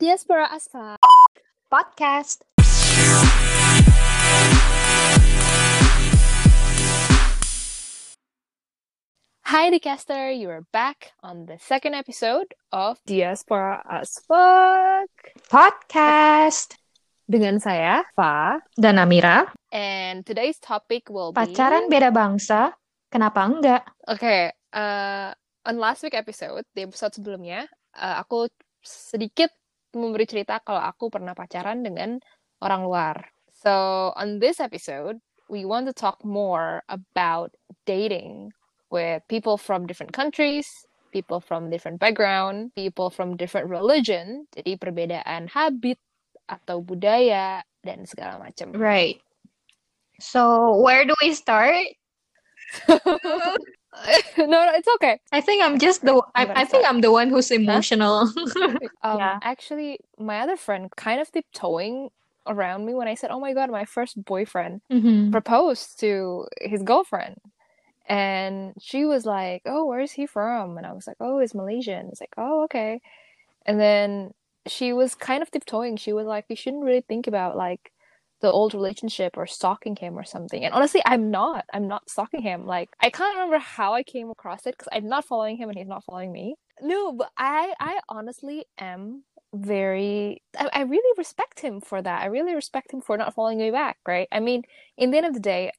Diaspora Asfa podcast. Hi Dicaster, you are back on the second episode of Diaspora as Fuck Podcast dengan saya Fa dan Amira. and today's topic will be Pacaran beda bangsa, kenapa enggak? Okay, uh, on last week episode, di episode sebelumnya, uh, aku sedikit memberi cerita kalau aku pernah pacaran dengan orang luar. So, on this episode, we want to talk more about dating with people from different countries, people from different background, people from different religion. Jadi perbedaan habit atau budaya dan segala macam. Right. So, where do we start? no, no, it's okay. I think I'm just the I, gonna I think. I'm the one who's emotional. Um, Yeah. Actually, my other friend kind of tiptoeing around me when I said, "Oh my God, my first boyfriend Mhm. proposed to his girlfriend," and she was like, "Oh, where is he from?" And I was like, "Oh, he's Malaysian." It's like, "Oh, okay," and then she was kind of tiptoeing. She was like, "You shouldn't really think about like." The old relationship or stalking him or something. And honestly, I'm not. I'm not stalking him. Like, I can't remember how I came across it because I'm not following him and he's not following me. No, but I I honestly am very I, I really respect him for that. I really respect him for not following me back, right? I mean, in the end of the day,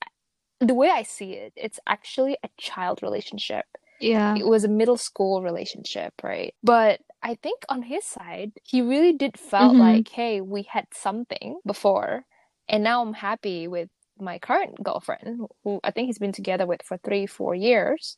the way I see it, it's actually a child relationship. Yeah. It was a middle school relationship, right? But I think on his side, he really did felt Mhm. like, hey, we had something before, and now I'm happy with my current girlfriend, who I think he's been together with for three, four years.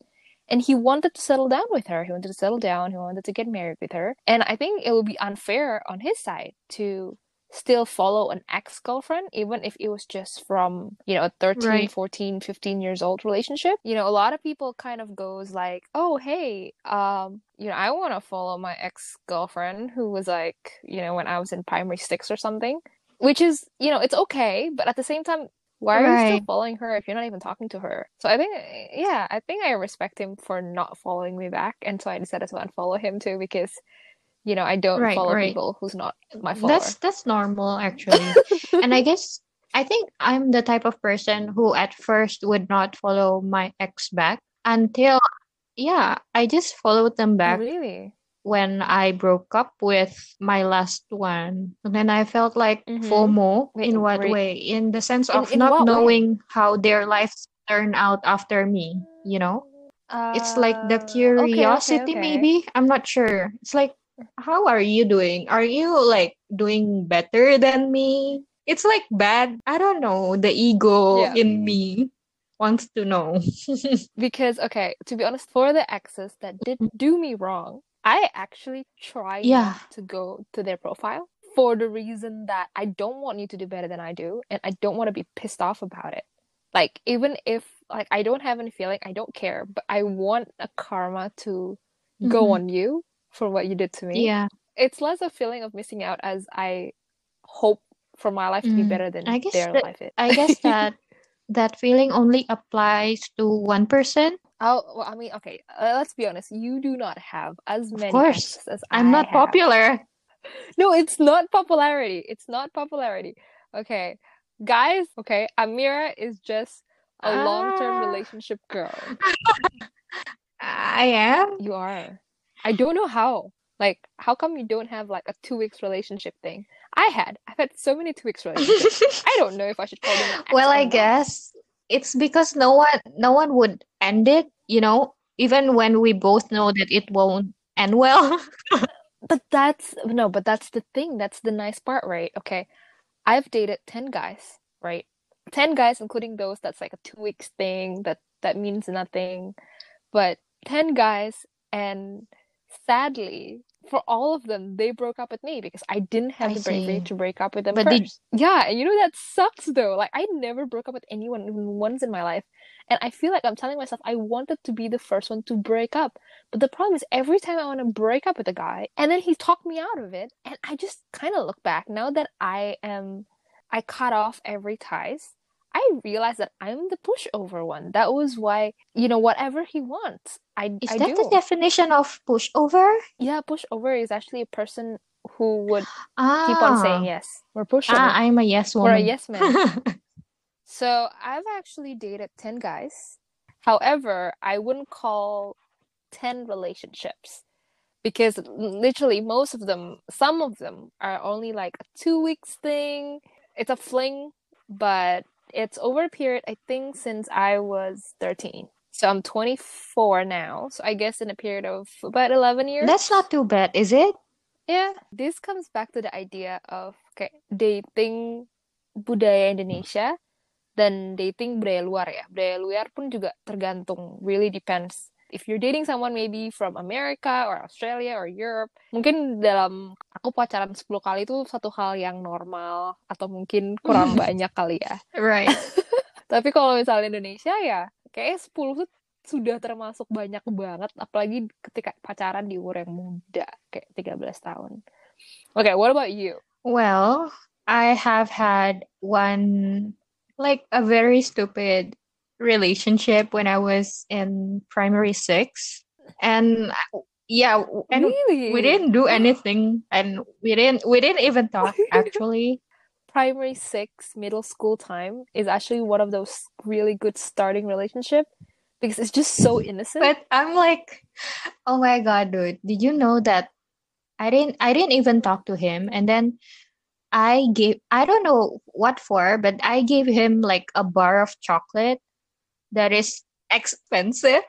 And he wanted to settle down with her. He wanted to settle down. He wanted to get married with her. And I think it would be unfair on his side to still follow an ex-girlfriend, even if it was just from, you know, a 13, Right. 14, 15 years old relationship. You know, a lot of people kind of goes like, oh, hey, um, you know, I want to follow my ex-girlfriend who was like, you know, when I was in primary six or something, which is, you know, it's okay. But at the same time, why are you still following her if you're not even talking to her? So I think, yeah, I think I respect him for not following me back. And so I decided to unfollow him too because, you know, I don't Right, follow right. people who's not my follower. That's that's normal actually. And I guess I think I'm the type of person who at first would not follow my ex back until yeah, I just followed them back Really? When I broke up with my last one. And then I felt like Mhm. FOMO. Wait, In what wait. way? In the sense of in not what way? knowing how their lives turn out after me, you know? It's like the Uh, okay, okay, curiosity, okay. maybe. I'm not sure. It's like, how are you doing? Are you like doing better than me? It's like bad. I don't know. The ego Yeah. in me wants to know. Because, okay, to be honest, for the exes that did do me wrong, I actually try Yeah. to go to their profile for the reason that I don't want you to do better than I do, and I don't want to be pissed off about it. Like, even if like I don't have any feeling, I don't care, but I want a karma to go Mhm. on you for what you did to me. Yeah. It's less a feeling of missing out as I hope for my life to be Mm, better than I guess their that- life is. I guess that that feeling only applies to one person. Oh, well, I mean, okay, uh, let's be honest. You do not have as many. Of course. as I'm I not have. popular. No, it's not popularity. It's not popularity. Okay, guys, okay, Amira is just a long-term Ah. relationship girl. I am. You are. I don't know how. Like, how come you don't have like a two weeks relationship thing? I had. I've had so many two weeks relationships. I don't know if I should call them Well, I guess it's because no one no one would end it, you know, even when we both know that it won't end well. But that's no, but that's the thing. That's the nice part, right? Okay. I've dated 10 guys, right? 10 guys including those that's like a 2 weeks thing that that means nothing. But 10 guys and sadly for all of them they broke up with me because I didn't have I the bravery to break up with them But first. Yeah, and you know that sucks though. Like I never broke up with anyone even once in my life. And I feel like I'm telling myself I wanted to be the first one to break up. But the problem is every time I want to break up with a guy and then he talked me out of it and I just kind of look back now that I am I cut off every ties. I realized that I'm the pushover one. That was why, you know, whatever he wants, I Is I that do. the definition of pushover? Yeah, pushover is actually a person who would keep on saying Ah, yes. We're pushing. ah, I'm a yes We're a woman. yes man. So I've actually dated 10 guys. However, I wouldn't call 10 relationships because literally most of them, some of them are only like a two weeks thing. It's a fling, but it's over a period, I think, since I was 13. So I'm 24 now. So I guess in a period of about 11 years. That's not too bad, is it? Yeah, this comes back to the idea of kayak dating budaya Indonesia dan dating budaya luar ya. Budaya luar pun juga tergantung, really depends. If you're dating someone maybe from America or Australia or Europe, mungkin dalam aku pacaran 10 kali itu satu hal yang normal atau mungkin kurang banyak kali ya. Right. Tapi kalau misalnya Indonesia ya, kayaknya 10 tuh sudah termasuk banyak banget, apalagi ketika pacaran di umur yang muda, kayak 13 tahun. Okay, what about you? Well, I have had one, like a very stupid relationship when I was in primary six. And yeah, and Really? we didn't do anything and we didn't we didn't even talk actually. Primary six, middle school time is actually one of those really good starting relationship because it's just so innocent. But I'm like, oh my God, dude, did you know that I didn't I didn't even talk to him and then I gave I don't know what for, but I gave him like a bar of chocolate that is expensive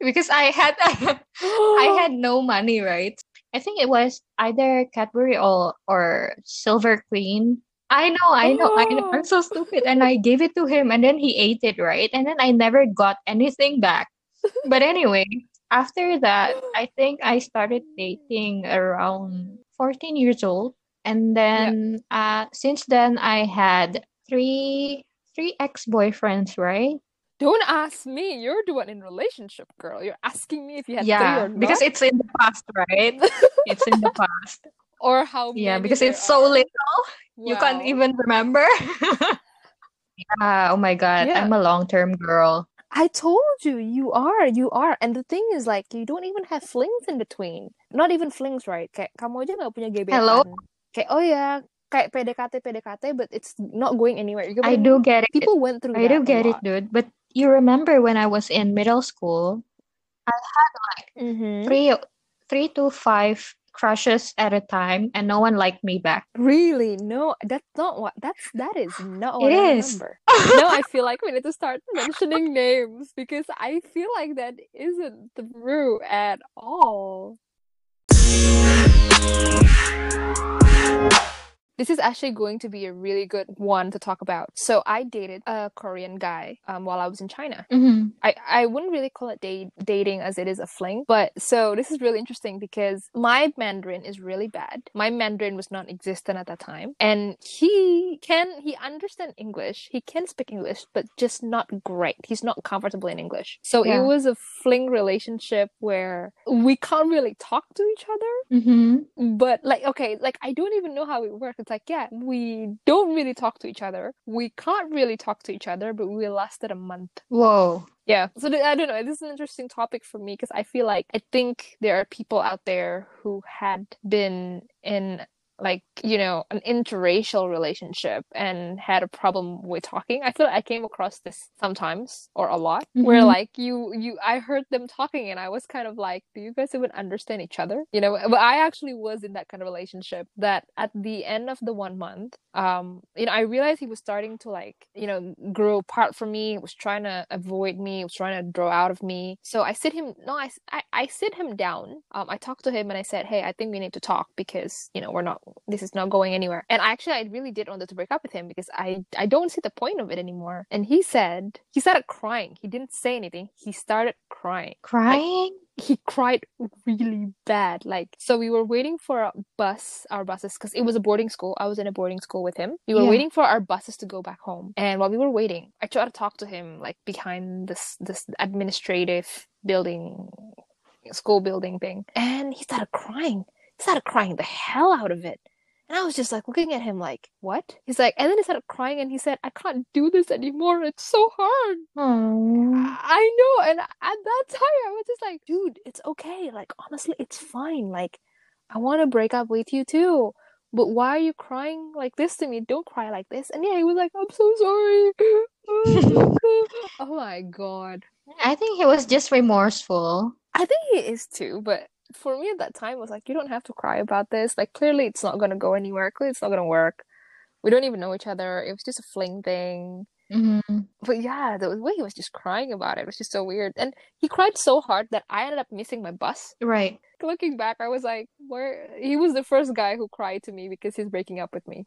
because I had I had no money, right? I think it was either Cadbury or or Silver Queen. I know, I know, I know. I'm so stupid. And I gave it to him and then he ate it, right? And then I never got anything back. But anyway, after that, I think I started dating around 14 years old. And then uh since then I had three three ex-boyfriends, right? Don't ask me. You're the one in relationship, girl. You're asking me if you had three Yeah, because it's in the past, right? It's in the past. or how Yeah, because it's so are. little, you can't even remember. Yeah, oh my God, Yeah. I'm a long-term girl. I told you, you are, you are. And the thing is, like, you don't even have flings in between. Not even flings, right? Kayak kamu aja nggak punya Hello? Kayak, oh ya, kayak PDKT, PDKT, but it's not going anywhere. You I do get it. People went through I do get it, dude. But you remember when I was in middle school, I had like Mm-hmm. three three to five crushes at a time, and no one liked me back. Really? No, that's not what, that's, that is not It what I is. remember. Now I feel like we need to start mentioning names because I feel like that isn't true at all. This is actually going to be a really good one to talk about. So I dated a Korean guy um, while I was in China. Mhm. I, I wouldn't really call it date, dating as it is a fling, but so this is really interesting because my Mandarin is really bad. My Mandarin was non existent at that time. And he can, he understand English, he can speak English, but just not great. He's not comfortable in English. So it was a fling relationship where we can't really talk to each other Mhm. but like okay like i don't even know how it works it's like yeah we don't really talk to each other. We can't really talk to each other but we lasted a month. Whoa. yeah. So i don't know. This is an interesting topic for me because i feel like i think there are people out there who had been in like you know an interracial relationship and had a problem with talking. I feel like i came across this sometimes or a lot where Mhm. like you you i heard them talking and i was kind of like do you guys even understand each other? You know but i actually was in that kind of relationship that at the end of the one month um you know i realized he was starting to like you know grow apart from me. Was trying to avoid me. Was trying to draw out of me. So i sit him no i i, I sit him down. Um i talked to him and i said hey i think we need to talk because you know we're not this is not going anywhere and I actually i really did want to break up with him because i i don't see the point of it anymore and he said he started crying he didn't say anything he started crying Crying? he cried really bad. Like, so we were waiting for a bus, our buses, because it was a boarding school. I was in a boarding school with him. We were Yeah. waiting for our buses to go back home. And while we were waiting, I tried to talk to him, like, behind this, this administrative building, school building thing. And he started crying. Started crying the hell out of it. And I was just like looking at him like, what? He's like, and then he started crying and he said, I can't do this anymore. It's so hard. Oh. I know, and at that time I was just like, dude, it's okay. Like honestly, it's fine. Like I want to break up with you too. But why are you crying like this to me? Don't cry like this. And yeah, he was like, I'm so sorry. oh my god. I think he was just remorseful. I think he is too, but for me at that time, was like, you don't have to cry about this. Like, clearly it's not gonna go anywhere. Clearly it's not gonna work. We don't even know each other. It was just a fling thing. Mm-hmm. But yeah, the way he was just crying about it was just so weird. And he cried so hard that I ended up missing my bus. Right. Looking back, I was like, where he was the first guy who cried to me because he's breaking up with me.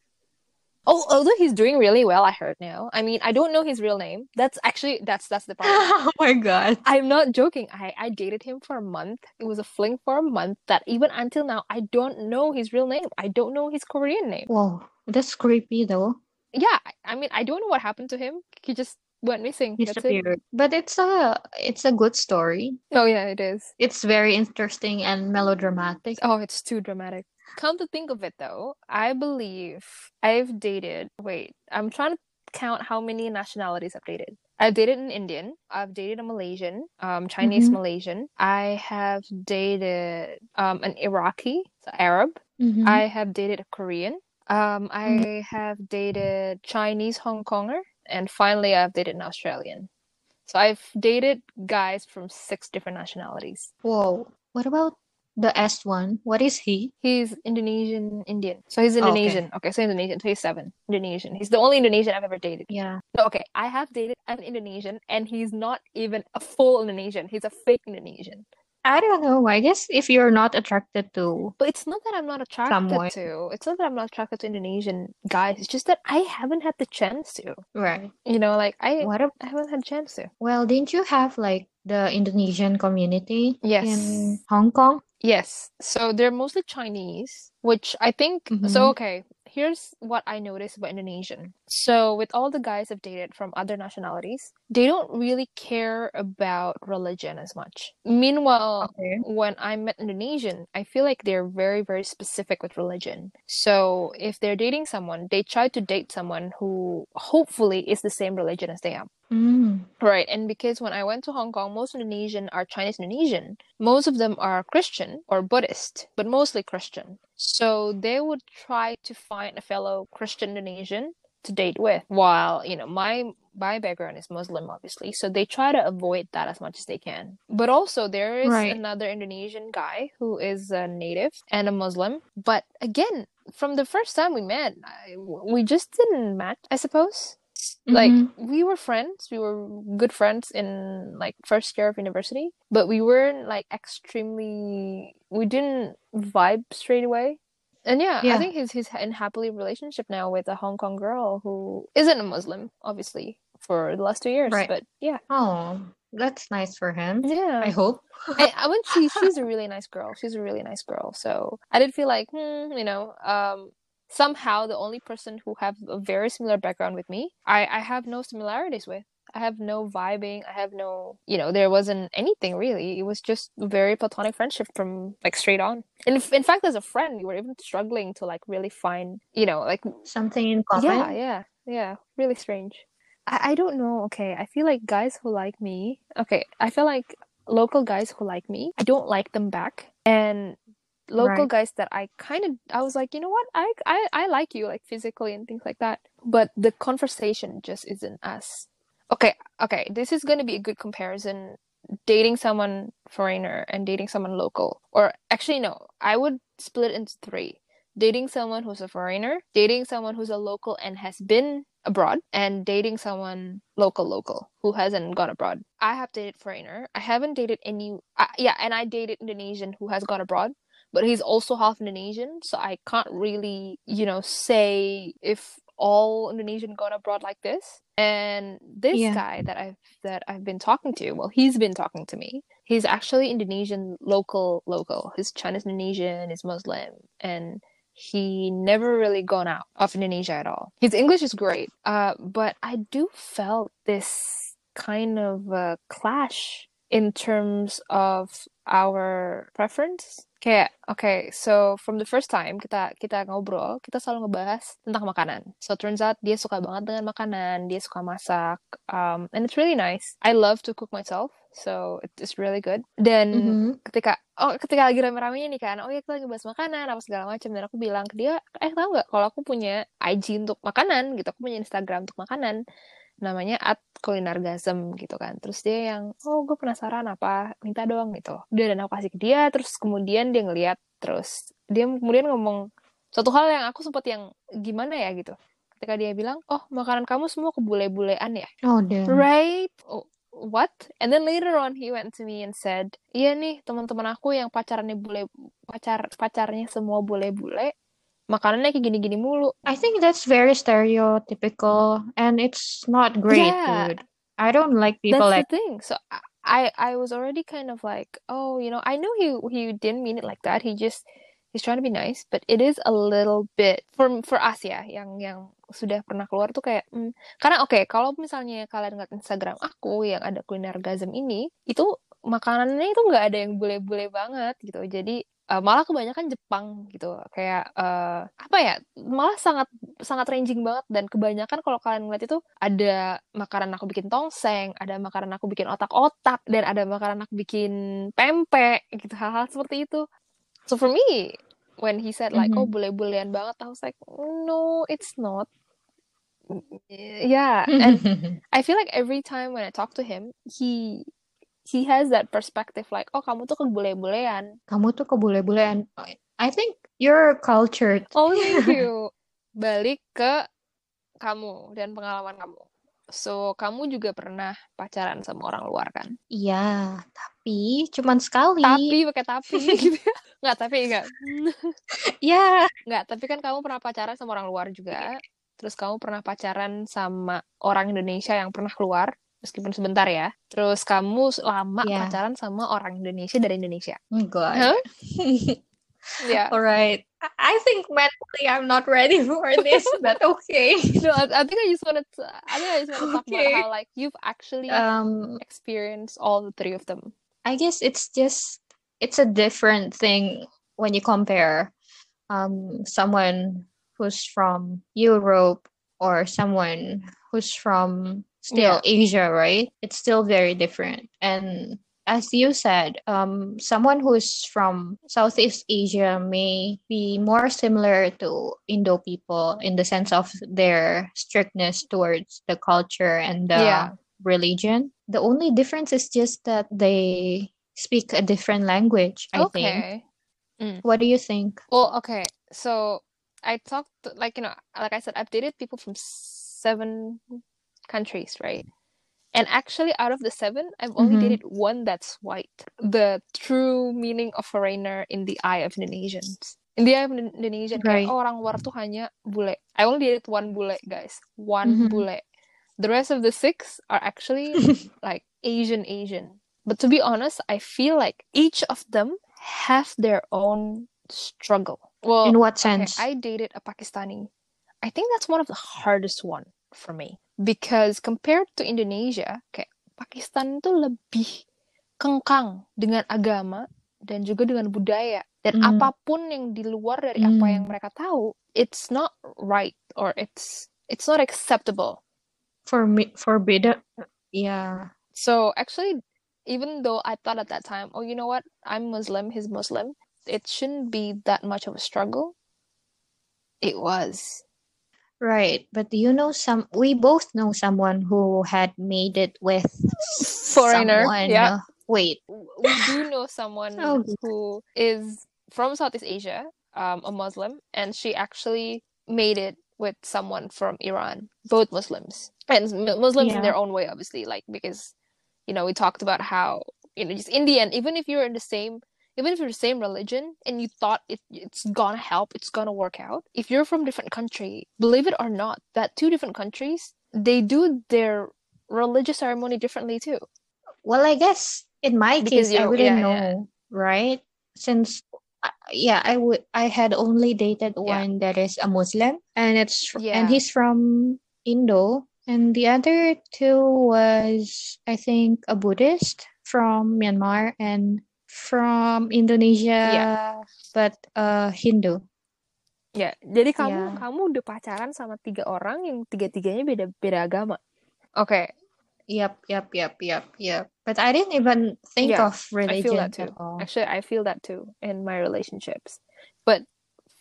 Oh, although he's doing really well, I heard now. I mean, I don't know his real name. That's actually that's that's the problem. oh my god. I'm not joking. I I dated him for a month. It was a fling for a month. That even until now, I don't know his real name. I don't know his Korean name. Whoa, that's creepy though. Yeah, I mean, I don't know what happened to him. He just went missing. That's it. Disappeared. But it's a it's a good story. Oh yeah, it is. It's very interesting and melodramatic. Oh, it's too dramatic. Come to think of it though, I believe I've dated. Wait, I'm trying to count how many nationalities I've dated. I've dated an Indian. I've dated a Malaysian, um, Chinese Mhm. Malaysian. I have dated um, an Iraqi, so Arab. Mhm. I have dated a Korean. Um, I have dated Chinese Hong Konger, and finally, I've dated an Australian. So I've dated guys from six different nationalities. Whoa. What about the S one? What is he? He's Indonesian Indian. So he's Oh, okay. Indonesian. Okay, so Indonesian. So he's seven. Indonesian. He's the only Indonesian I've ever dated. Yeah. No, okay, I have dated an Indonesian, and he's not even a full Indonesian. He's a fake Indonesian. I don't know. I guess if you're not attracted to But it's not that I'm not attracted Someone. to. It's not that I'm not attracted to Indonesian guys. It's just that I haven't had the chance to. right. You know, like I, What ab- I haven't had a chance to. well, didn't you have like the Indonesian community Yes. in Hong Kong? Yes. So they're mostly Chinese, which I think Mhm. so okay, here's what I noticed about Indonesian. So with all the guys I've dated from other nationalities, they don't really care about religion as much. Meanwhile, Okay. when I met Indonesian, I feel like they're very, very specific with religion. So if they're dating someone, they try to date someone who hopefully is the same religion as they are. Mm. Right, and because when I went to Hong Kong, most Indonesian are Chinese Indonesian. Most of them are Christian or Buddhist, but mostly Christian. So they would try to find a fellow Christian Indonesian to date with, while, you know, my my background is Muslim, obviously. So they try to avoid that as much as they can. But also there is Right. another Indonesian guy who is a native and a Muslim. But again, from the first time we met, I, we just didn't match, I suppose like Mhm. we were friends we were good friends in like first year of university but we weren't like extremely we didn't vibe straight away and yeah, I think he's he's in happily relationship now with a Hong Kong girl who isn't a Muslim, obviously, for the last two years. Right. But yeah, Oh, that's nice for him. yeah. I hope. I, I would see she's a really nice girl. She's a really nice girl. So I did feel like, hmm, you know, um, somehow the only person who have a very similar background with me, I, I have no similarities with. I have no vibing. I have no, you know, there wasn't anything really. It was just very platonic friendship from like straight on. And if, in fact, as a friend, we were even struggling to like really find, you know, like Something in common. yeah, yeah, yeah. Really strange. I, I don't know. Okay, I feel like guys who like me. Okay, I feel like local guys who like me. I don't like them back, and local Right. guys that I kind of I was like, you know what? I I I like you like physically and things like that. But the conversation just isn't as okay. Okay, this is gonna be a good comparison. Dating someone foreigner and dating someone local, or actually no, I would split into three dating someone who's a foreigner, dating someone who's a local and has been abroad, and dating someone local local who hasn't gone abroad. I have dated foreigner. I haven't dated any. Uh, yeah, and I dated Indonesian who has gone abroad, but he's also half Indonesian, so I can't really, you know, say if all Indonesian gone abroad like this. And this Yeah. guy that I've that I've been talking to, well, he's been talking to me. He's actually Indonesian local local. He's Chinese Indonesian, he's Muslim, and he never really gone out of Indonesia at all. His English is great, uh, but I do felt this kind of uh, clash in terms of our preference. Kayak, okay, so from the first time kita kita ngobrol, kita selalu ngebahas tentang makanan. So turns out dia suka banget dengan makanan, dia suka masak, um, and it's really nice. I love to cook myself. so it's really good dan Mhm. ketika oh ketika lagi rame-ramenya nih kan oh ya kita lagi bahas makanan apa segala macam dan aku bilang ke dia eh tahu nggak kalau aku punya IG untuk makanan gitu aku punya Instagram untuk makanan namanya at kulinargasm gitu kan. Terus dia yang oh gue penasaran apa? Minta dong gitu. Dia dan aku kasih ke dia terus kemudian dia ngeliat terus dia kemudian ngomong suatu hal yang aku sempat yang gimana ya? gitu. Ketika dia bilang oh makanan kamu semua kebule-bulean ya? Oh, damn. right? Oh, what? And then later on he went to me and said iya nih teman-teman aku yang pacarannya bule pacar pacarnya semua bule-bule makanannya kayak gini-gini mulu I think that's very stereotypical and it's not great, Yeah. dude. I don't like people That's like the thing. So I I was already kind of like, oh, you know, I know he he didn't mean it like that. He just he's trying to be nice, but it is a little bit for for us ya, yang yang sudah pernah keluar tuh kayak, hmm, karena oke, kalau misalnya kalian ngeliat Instagram aku yang ada kuliner gazem ini, itu makanannya itu nggak ada yang bule-bule banget gitu. Jadi eh, malah kebanyakan Jepang gitu, kayak eh, apa ya, malah sangat sangat ranging banget dan kebanyakan kalau kalian ngeliat itu ada makanan aku bikin tongseng, ada makanan aku bikin otak-otak dan ada makanan aku bikin pempek gitu hal-hal seperti itu. So for me when he said like oh Mhm. bule-bulean banget I was like no it's not. Yeah, and I feel like every time when I talk to him he he has that perspective like oh kamu tuh kebule-bulean. Kamu tuh kebule-bulean. I think you're cultured. Oh thank you. Balik ke kamu dan pengalaman kamu. So, kamu juga pernah pacaran sama orang luar kan? Iya, tapi cuman sekali. Tapi pakai tapi gitu. Nggak, tapi enggak. Ya, Nggak, tapi kan kamu pernah pacaran sama orang luar juga. Terus kamu pernah pacaran sama orang Indonesia yang pernah keluar, meskipun sebentar ya. Terus kamu lama Iya. pacaran sama orang Indonesia dari Indonesia. oh God. Huh? Ya. All right. I- I think mentally I'm not ready for this, but okay. No, I, I think I just wanted to, I think I just want to talk Okay. about how like you've actually Um, experienced all the three of them. I guess it's just it's a different thing when you compare um someone who's from Europe or someone who's from still Asia, right? It's still very different. And as you said, um, someone who's from Southeast Asia may be more similar to Indo people in the sense of their strictness towards the culture and the Yeah. religion. The only difference is just that they speak a different language, I think. Okay. What do you think? Well, okay. So I talked like you know, like I said, I've dated people from seven countries, right? And actually, out of the seven, I've only Mhm. dated one that's white. The true meaning of foreigner in the eye of Indonesians. In the eye of Indo- Indonesian, kayak, oh, orang luar tuh hanya bule. I only dated one bule, guys. One Mhm. bule. The rest of the six are actually like Asian Asian. But to be honest, I feel like each of them have their own struggle. Well, In what okay, sense? I dated a Pakistani. I think that's one of the hardest one for me because compared to Indonesia, kayak Pakistan itu lebih kengkang dengan agama dan juga dengan budaya dan Hmm. apa pun yang di luar dari apa yang Hmm. mereka tahu, it's not right or it's it's not acceptable. For me, forbidden. Yeah. So actually, even though I thought at that time, oh, you know what, I'm Muslim, he's Muslim, it shouldn't be that much of a struggle. It was. Right. But do you know some, we both know someone who had made it with Foreigner, someone. yeah. uh, wait. We do know someone Oh. who is from Southeast Asia, um, a Muslim, and she actually made it with someone from Iran, both Muslims. And M- Muslims in their own way, obviously, like, because, you know, we talked about how, you know, just in the end, even if you're in the same even if you're the same religion and you thought it, it's gonna help, it's gonna work out, if you're from different country, believe it or not, that two different countries, they do their religious ceremony differently too. Well, I guess in my Because case, I wouldn't yeah, know, yeah. right? Since, uh, yeah, I would, I had only dated Yeah. one that is a Muslim, and it's, Yeah. and he's from Indo, and the other two was, I think, a Buddhist from Myanmar and from Indonesia, but uh Hindu. Ya, jadi kamu Yeah. kamu udah pacaran sama tiga orang yang tiga-tiganya beda beda agama. Oke, Yep, yep, yep, yep, yep. But I didn't even think Yeah, of I feel that religion at too. all. Actually, I feel that too in my relationships. But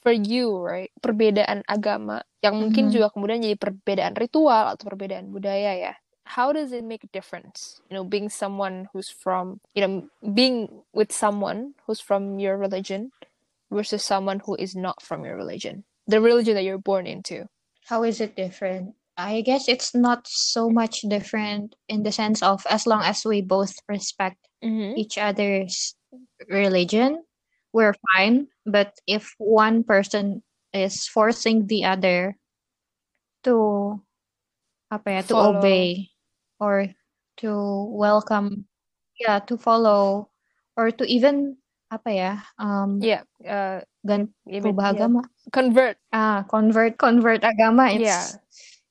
for you, right, perbedaan agama yang mungkin Mhm. juga kemudian jadi perbedaan ritual atau perbedaan budaya ya. How does it make a difference? You know, being someone who's from, you know, being with someone who's from your religion versus someone who is not from your religion. The religion that you're born into. How is it different? I guess it's not so much different in the sense of as long as we both respect Mm-hmm. each other's religion, we're fine. But if one person is forcing the other to apa ya, to Follow. obey or to welcome, yeah, to follow or to even apa ya, um, Yeah. Uh, yeah. agama. convert. Ah, convert convert agama. It's Yeah.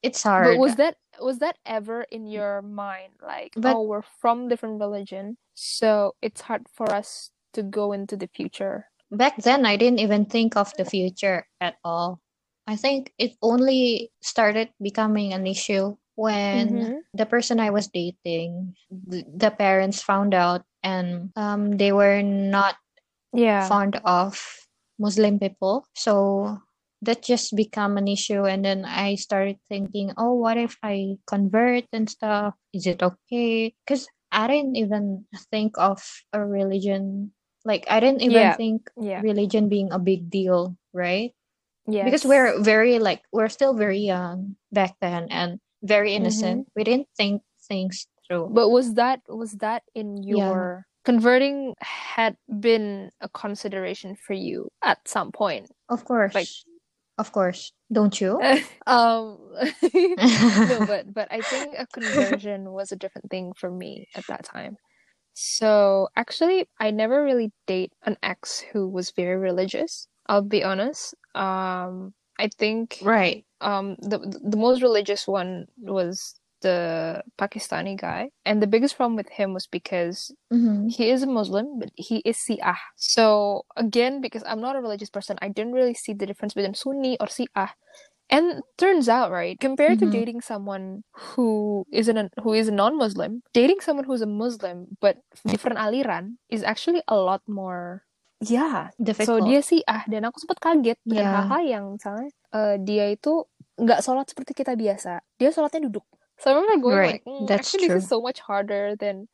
it's hard But was that was that ever in your mind like But- oh we're from different religion so it's hard for us to go into the future Back then, I didn't even think of the future at all. I think it only started becoming an issue when Mhm. the person I was dating, th- the parents found out and um, they were not yeah fond of Muslim people. So that just become an issue. And then I started thinking, oh, what if I convert and stuff? Is it okay? Because I didn't even think of a religion. Like, I didn't even Yeah. think yeah religion being a big deal, right? yes Because we're very, like, we're still very young back then and very innocent. We didn't think things through. but was that was that in Yeah. your converting had been a consideration for you at some point Of course. Like- of course. Don't you? um no but but i think a conversion was a different thing for me at that time so actually i never really date an ex who was very religious i'll be honest um i think Right. Um the the most religious one was the pakistani guy and the biggest problem with him was because Mm-hmm. he is a Muslim, but he is Shi'ah. So again, because I'm not a religious person, I didn't really see the difference between Sunni or Shi'ah. And turns out, right, compared Mhm. to dating someone who isn't a, who is a non-Muslim, dating someone who's a Muslim but different aliran is actually a lot more yeah. So dia Shi'ah dan aku sempat kaget dengan Yeah. hal-hal yang misalnya eh, dia itu nggak sholat seperti kita biasa. Dia sholatnya duduk. So I remember going Right, like, "Mm, that's actually this is true. so much harder than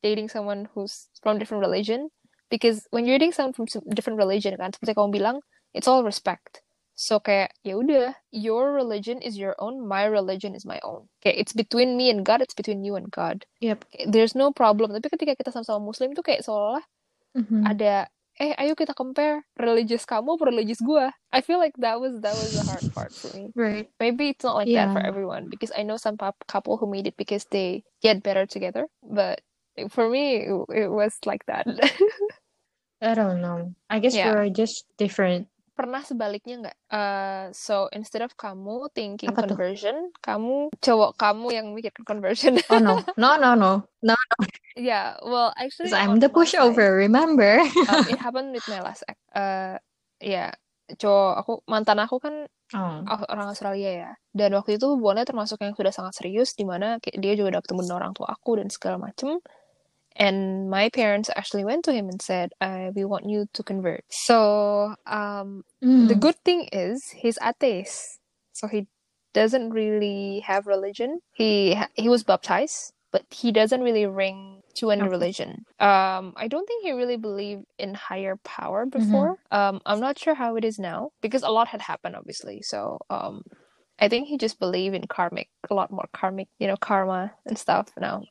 dating someone who's from different religion because when you're dating someone from different religion kan seperti kamu bilang it's all respect so kayak ya udah your religion is your own my religion is my own kayak it's between me and God it's between you and God Yep. There's no problem tapi ketika kita sama-sama muslim tuh kayak seolah-olah Mhm. ada eh ayo kita compare religious kamu religious gua I feel like that was that was the hard part for me Right. maybe it's not like that for everyone because I know some couple who made it because they get better together, but for me it, it was like that. I don't know. I guess Yeah. we're just different. Pernah sebaliknya nggak? Uh, so instead of kamu thinking Apa tuh? conversion, kamu cowok kamu yang mikirkan conversion. Oh no. No, no, no. No, yeah, well actually I'm the my side, pushover, remember? uh, it happened with my last ex. Uh, ya, cowok aku mantan aku kan Oh. Orang Australia ya. Dan waktu itu hubungannya termasuk yang sudah sangat serius, di mana kayak dia juga udah ketemu dengan orang tua aku dan segala macem. And my parents actually went to him and said, uh, "We want you to convert." So um, the Mm. good thing is he's atheist, so he doesn't really have religion. He he was baptized, but he doesn't really ring to any Okay. religion. Um, I don't think he really believed in higher power before. Um, I'm not sure how it is now because a lot had happened, obviously. So um, I think he just believed in karmic, a lot more karmic, you know, karma and stuff now.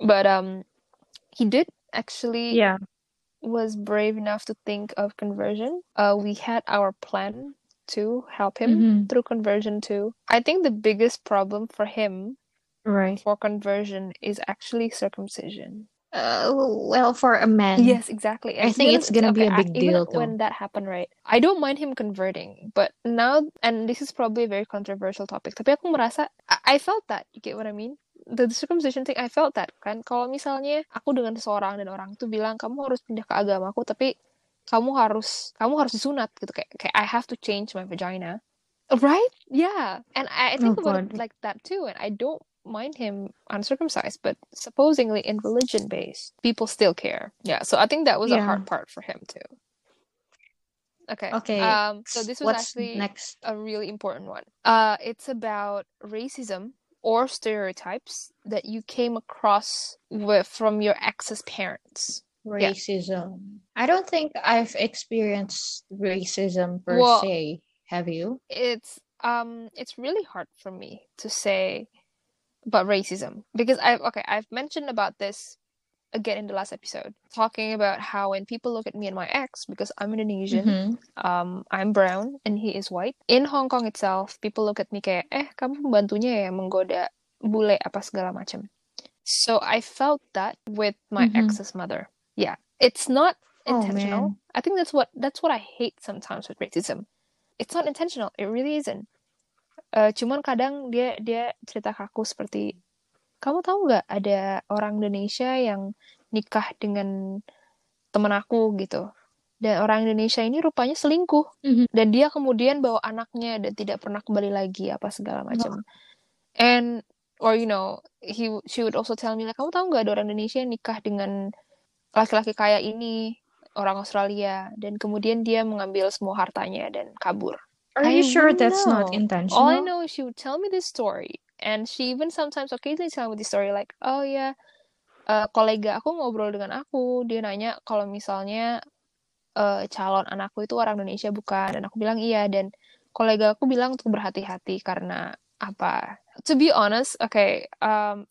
But um, he did actually Yeah. was brave enough to think of conversion. Uh, we had our plan to help him Mhm. through conversion too. I think the biggest problem for him Right. for conversion is actually circumcision. Uh, well, for a man. Yes, exactly. I think even- it's gonna be a big I, even deal, though. when that happened, right? I don't mind him converting, but now, and this is probably a very controversial topic. Tapi aku merasa, I, I felt that. You get what I mean? The circumcision thing, I felt that kan. Kalau misalnya aku dengan seseorang dan orang itu bilang kamu harus pindah ke agamaku, tapi kamu harus kamu harus disunat gitu kayak kayak I have to change my vagina, right? Yeah, and I, I think Oh, about it like that too, and I don't mind him uncircumcised, but supposedly in religion based, people still care. Yeah, so I think that was a hard part for him too. Okay. Okay. Um, so this was What's actually next? a really important one. Uh, it's about racism or stereotypes that you came across with from your ex's parents. Yeah. Racism. I don't think I've experienced racism per Well, se. Have you? it's um it's really hard for me to say about racism because I've okay, I've mentioned about this again in the last episode, talking about how when people look at me and my ex, because I'm Indonesian, Mm-hmm. um, I'm brown and he is white. In Hong Kong itself, people look at me kayak, eh, kamu pembantunya ya menggoda bule apa segala macam. So I felt that with my Mm-hmm. ex's mother. Yeah, it's not Oh intentional. man. I think that's what that's what I hate sometimes with racism. It's not intentional. It really isn't. Eh, cuman kadang dia dia cerita ke aku seperti, kamu tahu nggak ada orang Indonesia yang nikah dengan temen aku gitu. Dan orang Indonesia ini rupanya selingkuh. Mhm. Dan dia kemudian bawa anaknya dan tidak pernah kembali lagi apa segala macam. And or you know, he she would also tell me like, kamu tahu nggak ada orang Indonesia yang nikah dengan laki-laki kaya ini, orang Australia, dan kemudian dia mengambil semua hartanya dan kabur. Are I you sure that's not know. All I intentional? know is she would tell me this story, and she even sometimes occasionally tell me this story like, oh ya, eh, kolega aku ngobrol dengan aku, dia nanya kalau misalnya eh, calon anakku itu orang Indonesia bukan, dan aku bilang iya, dan kolega aku bilang untuk berhati-hati karena apa? To be honest, okay, um,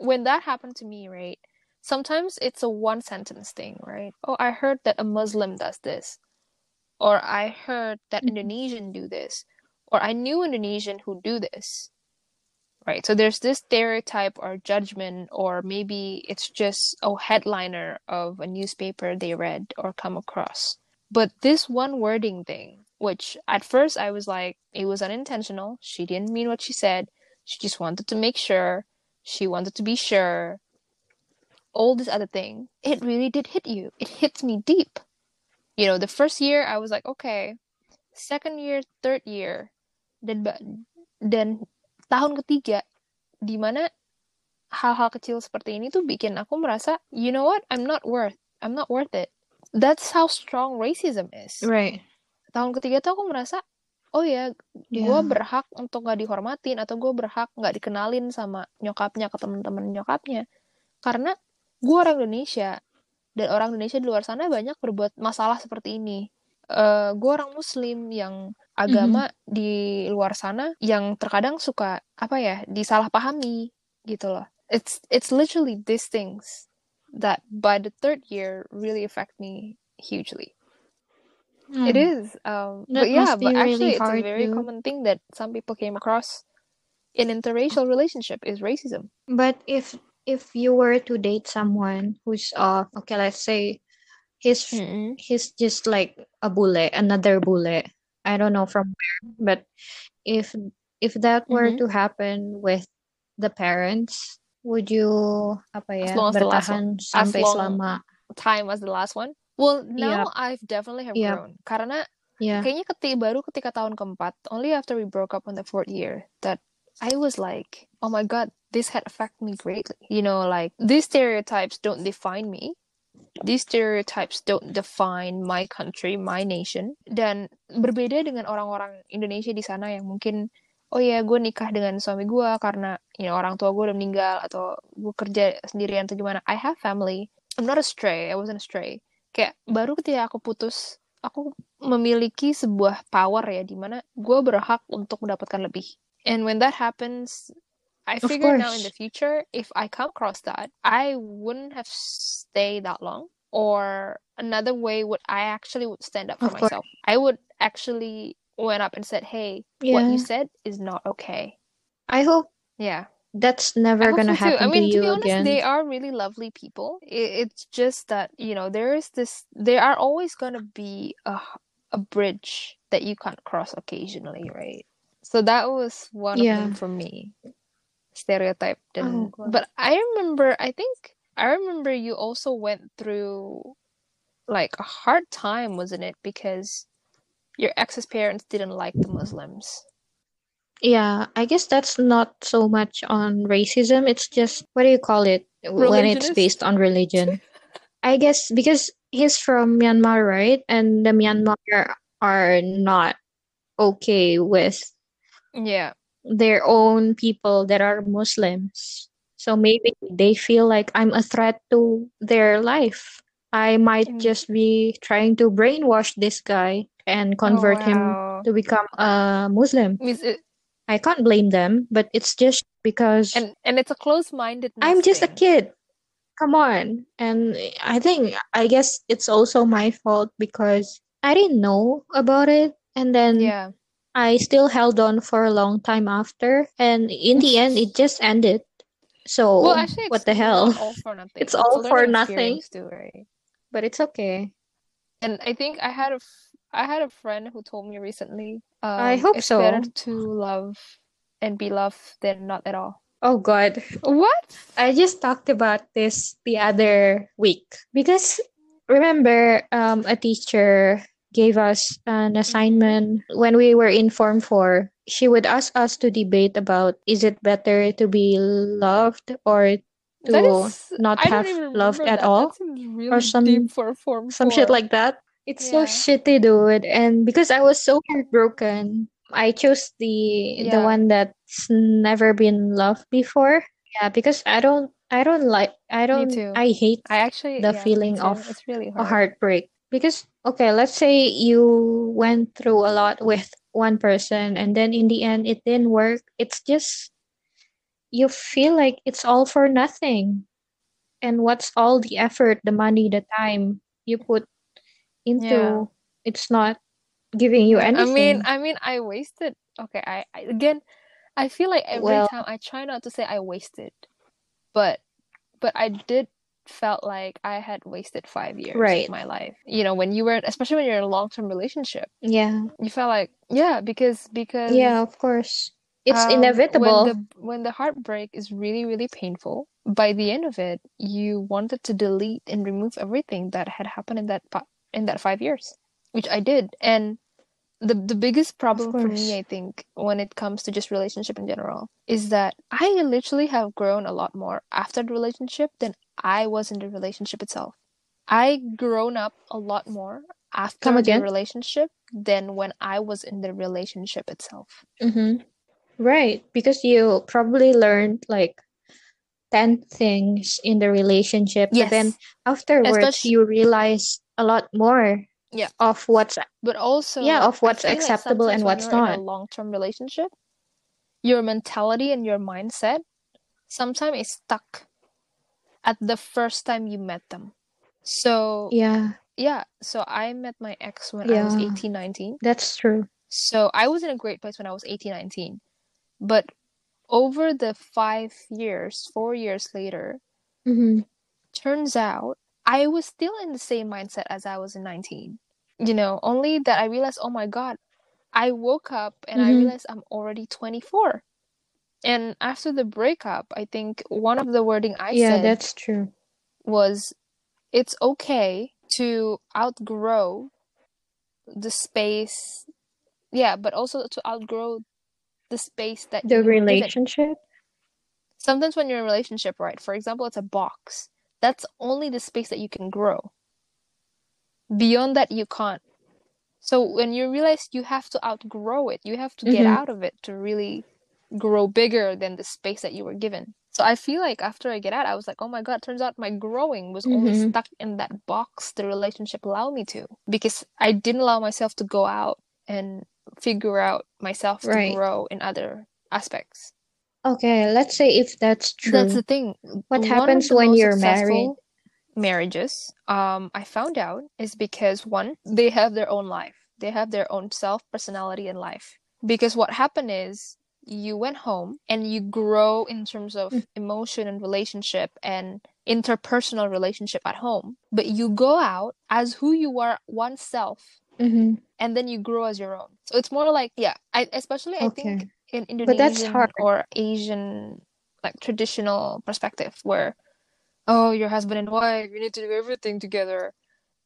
when that happened to me, right? Sometimes it's a one sentence thing, right? Oh, I heard that a Muslim does this or I heard that Mhm. Indonesian do this, or I knew Indonesian who do this. Right. So there's this stereotype or judgment, or maybe it's just a headliner of a newspaper they read or come across. But this one wording thing, which at first I was like, it was unintentional. She didn't mean what she said. She just wanted to make sure. She wanted to be sure. All this other thing, it really did hit you. It hits me deep you know, the first year I was like, okay. Second year, third year, then dan tahun ketiga, di mana hal-hal kecil seperti ini tuh bikin aku merasa, you know what, I'm not worth, I'm not worth it. That's how strong racism is. Right. Tahun ketiga tuh aku merasa, oh ya, gue Yeah. berhak untuk gak dihormatin atau gue berhak gak dikenalin sama nyokapnya ke teman-teman nyokapnya, karena gue orang Indonesia dan orang Indonesia di luar sana banyak berbuat masalah seperti ini. Eh gue orang Muslim yang agama di luar sana yang terkadang suka apa ya disalahpahami gitu loh. It's it's literally these things that by the third year really affect me hugely. It Hmm. is, um, That but yeah, but really actually it's a very dude. common thing that some people came across in interracial relationship is racism. But if if you were to date someone who's uh okay, let's say he's Mm-mm. he's just like a bule another bule I don't know from where, but if if that were Mhm. to happen with the parents, would you apa As ya long as the last bertahan one, as sampai long selama time was the last one. Well, now Yep. I've definitely have Yep. grown. Karena yeah kayaknya ketika baru ketika tahun keempat, only after we broke up on the fourth year, that I was like, oh my god, this had affected me greatly. You know, like these stereotypes don't define me. These stereotypes don't define my country, my nation. Dan berbeda dengan orang-orang Indonesia di sana yang mungkin, oh ya, gue nikah dengan suami gue karena, you know, orang tua gue udah meninggal atau gue kerja sendirian atau gimana. I have family. I'm not a stray. I wasn't a stray. Kayak baru ketika aku putus, aku memiliki sebuah power ya, di mana gue berhak untuk mendapatkan lebih. And when that happens, I figure now in the future, if I come across that, I wouldn't have stayed that long. Or another way would I actually would stand up for Of course. myself. I would actually went up and said, "Hey, what you said is not okay." I hope Yeah. that's never gonna so too. I happen to mean, to you be honest, again they are really lovely people. It's just that, you know, there is this, there are always to be a, a bridge that you can't cross occasionally, right? So that was one of them for me. Stereotype. oh but I remember, I think, I remember you also went through like a hard time, wasn't it? Because your ex's parents didn't like the Muslims. Yeah, I guess that's not so much on racism. It's just, what do you call it when it's based on religion? I guess because he's from Myanmar, right? And the Myanmar are not okay with Yeah. their own people that are Muslims. So maybe they feel like I'm a threat to their life. I might Mm. just be trying to brainwash this guy and Oh convert him to become a Muslim. It, I can't blame them, but it's just because and and it's a I'm close-mindedness I'm just a kid. Come on. And I think, I guess it's also my fault because I didn't know about it. And then Yeah. I still held on for a long time after. And in the end, it just ended. Well, So, actually, what the hell? all for nothing. It's It's all for nothing, too, right? but it's okay. And I think I had a f- I had a friend who told me recently, I um, hope it's better so. to love and be loved than not at all. Oh God. What? I just talked about this the other week because remember, um, a teacher gave us an assignment when we were in Form 4. She would ask us to debate about is it better to be loved or to is, not I have loved at that. All seems or some for Form some shit like that. It's so shitty, dude. And because I was so heartbroken, I chose the the one that's never been loved before. Yeah, because I don't I don't like I don't. I hate I actually, the yeah, feeling of It's really a heartbreak. Because okay, let's say you went through a lot with one person and then in the end it didn't work. It's just you feel like it's all for nothing. And what's all the effort, the money, the time you put into Yeah. it's not giving you Yeah. I mean. I mean, I wasted. Okay, I, I again, I feel like every Well, time I try not to say I wasted, but but I did felt like I had wasted five years of right. my life. You know, when you were, especially when you're in a long-term relationship, Yeah. you felt like, yeah, because because Yeah, of course. It's um when inevitable. the when the heartbreak is really, really painful, by the end of it, you wanted to delete and remove everything that had happened in that in that five years, which I did. And the the biggest problem for me. I think, when it comes to just relationship in general, is that I literally have grown a lot more after the relationship than I was in the relationship itself. I grown up a lot more after the relationship than when I was in the relationship itself. Mm-hmm. Right. Because you probably learned like 10 things in the relationship, but then afterwards especially you realize a lot more yeah, of what's but also yeah, of what's like acceptable sometimes and when what's you're in a long-term relationship, your mentality and your mindset sometimes is stuck at the first time you met them. So, Yeah. yeah, so I met my ex when I was Yeah. 18, 19. That's true. So I was in a great place when I was 18, 19. But over the five years, four years later, Mm-hmm. turns out I was still in the same mindset as I was in 19. You know, only that I realized, oh my God, I woke up and I Mm-hmm. realized I'm already 24. And after the breakup, I think one of the wording I Yeah, said that's true. was it's okay to outgrow the space. Yeah, but also to outgrow the space that The you were given. relationship? Sometimes when you're in a relationship, right? For example, it's a box. That's only the space that you can grow. Beyond that, you can't. So when you realize you have to outgrow it, you have to get Mm-hmm. out of it to really grow bigger than the space that you were given. So I feel like after I get out, I was like, oh my God, turns out my growing was only Mm-hmm. stuck in that box the relationship allowed me to because I didn't allow myself to go out and figure out myself to grow in other aspects. Okay, let's say if that's true. That's the thing. What One happens when you're married? marriages, um, I found out is because one, they have their own life. They have their own self, personality, and life. Because what happened is you went home and you grow in terms of Mm. emotion and relationship and interpersonal relationship at home. But you go out as who you are oneself Mm-hmm. and then you grow as your own. So it's more like, yeah, I especially I think Okay. in But that's Indonesian hard. or Asian like traditional perspective where oh you're husband and wife, you need to do everything together.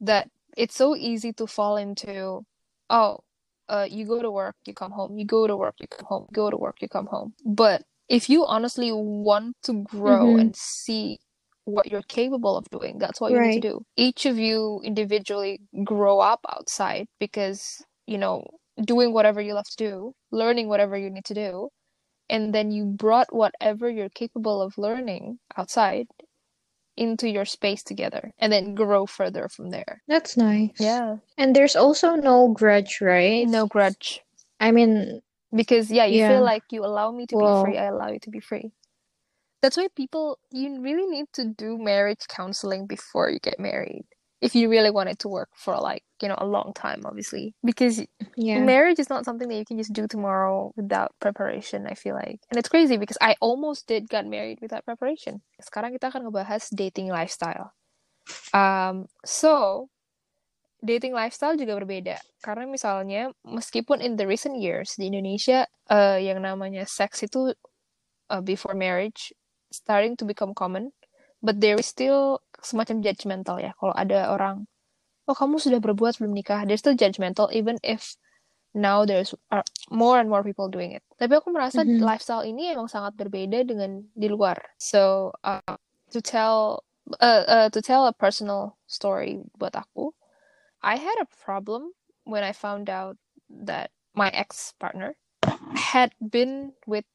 That it's so easy to fall into oh uh, you go to work, you come home, you go to work, you come home, go to work, you come home. But if you honestly want to grow Mm-hmm. and see what you're capable of doing, that's what you need to do. Each of you individually grow up outside because, you know, doing whatever you love to do, learning whatever you need to do, and then you brought whatever you're capable of learning outside into your space together and then grow further from there. That's nice. Yeah. And there's also no grudge, right? No grudge. I mean, Because yeah, you Yeah. feel like you allow me to be free, I allow you to be free. That's why people you really need to do marriage counseling before you get married. If you really want it to work for like, you know, a long time, obviously. Because yeah. marriage is not something that you can just do tomorrow without preparation, I feel like. And it's crazy because I almost did got married without preparation. Sekarang kita akan ngebahas dating lifestyle. Um, so dating lifestyle juga berbeda. Karena misalnya meskipun in the recent years di Indonesia eh, yang namanya seks itu uh, before marriage starting to become common, but there is still semacam judgmental ya. Kalau ada orang, oh kamu sudah berbuat sebelum nikah, they're still judgmental even if now there's are more and more people doing it. Tapi aku merasa Mhm. lifestyle ini emang sangat berbeda dengan di luar. So uh, to tell uh, uh, to tell a personal story buat aku, I had a problem when I found out that my ex partner had been with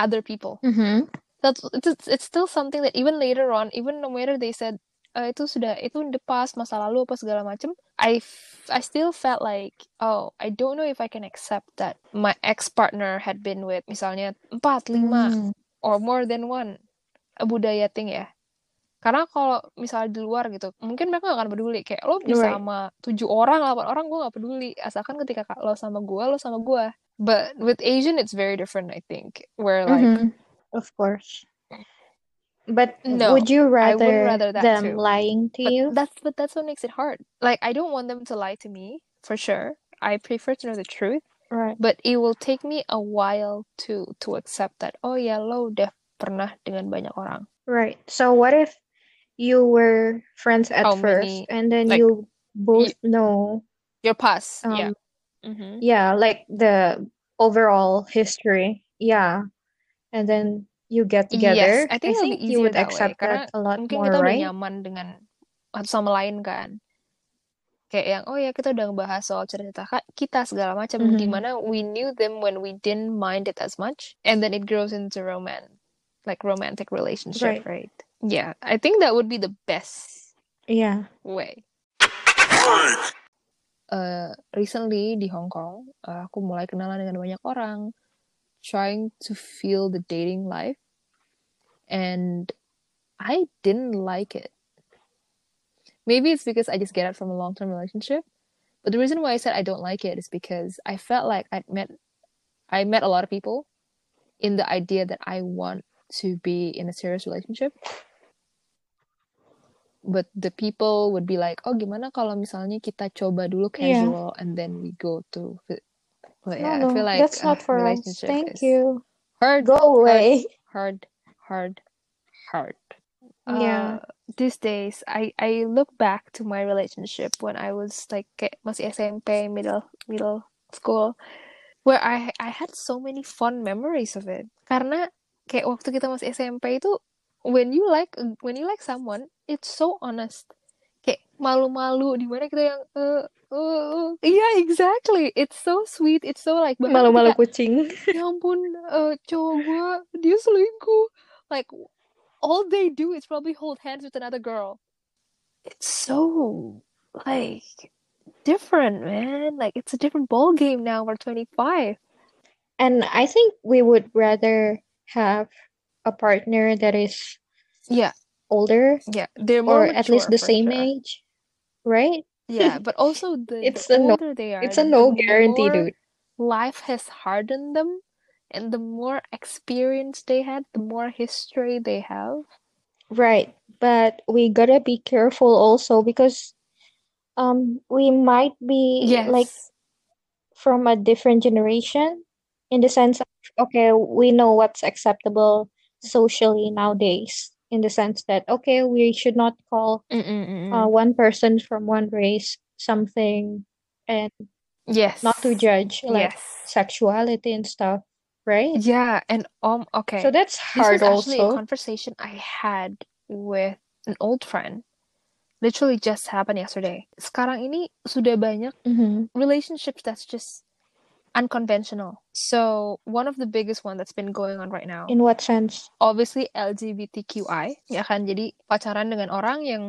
other people. Mm-hmm. That's it's, it's still something that even later on, even no matter they said "Eh, itu sudah itu in the past masa lalu apa segala macam, I I still felt like oh I don't know if I can accept that my ex partner had been with misalnya empat lima Mm. or more than one a budaya thing ya. Karena kalau misalnya di luar gitu, mungkin mereka gak akan peduli. Kayak lo bisa Right. sama tujuh orang, delapan orang, gue gak peduli. Asalkan ketika ka- lo sama gue, lo sama gue. But with Asian, it's very different, I think. Where like, Mhm. Of course. But No, would you rather rather that them too. lying to but you? that's but that's what makes it hard. Like I don't want them to lie to me for sure. I prefer to know the truth, Right. but it will take me a while to to accept that. Oh ya, lo udah pernah dengan banyak orang. Right. So what if you were friends at How first many- and then like, you both know, Your past, yeah. um, hmm yeah, like the overall history. Yeah. And then you get together. Yes, I think I think you would way accept karena that a lot mungkin more, kita udah right? nyaman dengan satu sama lain kan. Kayak yang oh ya kita udah ngebahas soal cerita kita segala macam Mhm. di mana we knew them when we didn't mind it as much and then it grows into romance like romantic relationship, right? Yeah, I think that would be the best Yeah. way. Uh, recently di Hong Kong, uh, aku mulai kenalan dengan banyak orang, trying to feel the dating life, and I didn't like it. Maybe it's because I just get out from a long-term relationship, but the reason why I said I don't like it is because I felt like I'd met, I met a lot of people in the idea that I want to be in a serious relationship. But the people would be like, oh gimana kalau misalnya kita coba dulu Yeah. casual and then we go to, but yeah, No, I feel no, like that's uh, not for us. Thank you. hard, Go away. hard, hard, hard. Yeah. Uh, these days, I I look back to my relationship when I was like masih SMP, middle middle school, where I I had so many fun memories of it. Karena kayak waktu kita masih SMP itu, when you like when you like someone, it's so honest. Kayak malu-malu di mana kita yang eh eh. yeah exactly. It's so sweet. It's so like bahkan Malu-malu ketika kucing. ya ampun eh, cowok gue dia selingkuh like all they do is probably hold hands with another girl it's so like different man like it's a different ball game now we're 25 And I think we would rather have a partner that is yeah older yeah they're more or at least the same sure age, right? Yeah but also the, It's the a no- older they are It's a no guarantee, dude. life has hardened them and the more experience they had the more history they have Right. But we gotta be careful also because um we might be like from a different generation in the sense of okay, we know what's acceptable socially nowadays in the sense that okay, we should not call uh, one person from one race something and Yes. not to judge like Yes. sexuality and stuff, right? Yeah, and um, okay. So that's This hard actually a conversation I had with an old friend. Literally just happened yesterday. Sekarang ini sudah banyak Mhm. relationships that's just unconventional. So one of the biggest one that's been going on right now, In what sense? obviously LGBTQI, ya kan? Jadi pacaran dengan orang yang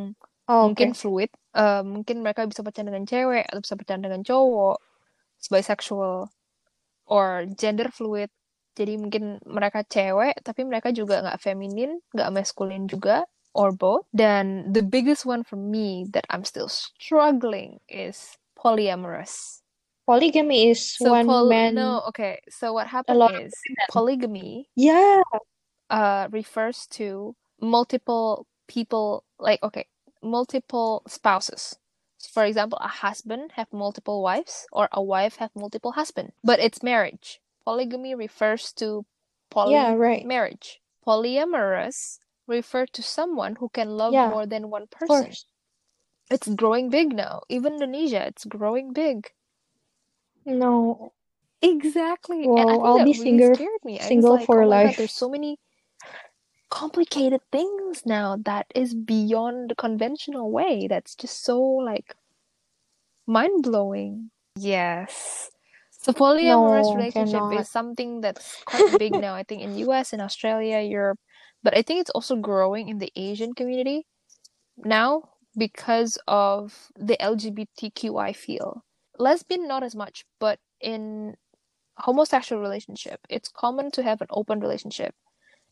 Oh, mungkin okay. fluid, eh, mungkin mereka bisa pacaran dengan cewek atau bisa pacaran dengan cowok, bisexual or gender fluid. Jadi mungkin mereka cewek tapi mereka juga nggak feminin, nggak maskulin juga or both. Dan the biggest one for me that I'm still struggling is polyamorous. Polygamy is So one pol man, no, okay. So what happened is polygamy Yeah. uh refers to multiple people like okay, multiple spouses. So for example, a husband have multiple wives or a wife have multiple husband, but it's marriage. Polygamy refers to Yeah, poly right. marriage. Polyamorous refer to someone who can love Yeah, more than one person. It's growing big now. Even Indonesia, it's growing big. No. Exactly. And I Well, think I'll that be really single scared me. I single like, for oh my God, life. there's so many complicated things now that is beyond the conventional way. That's just so like mind blowing. Yes. So polyamorous No, relationship cannot. is something that's quite big now, I think, in US, in Australia, Europe, but I think it's also growing in the Asian community now because of the LGBTQI feel. Lesbian not as much, but in homosexual relationship, it's common to have an open relationship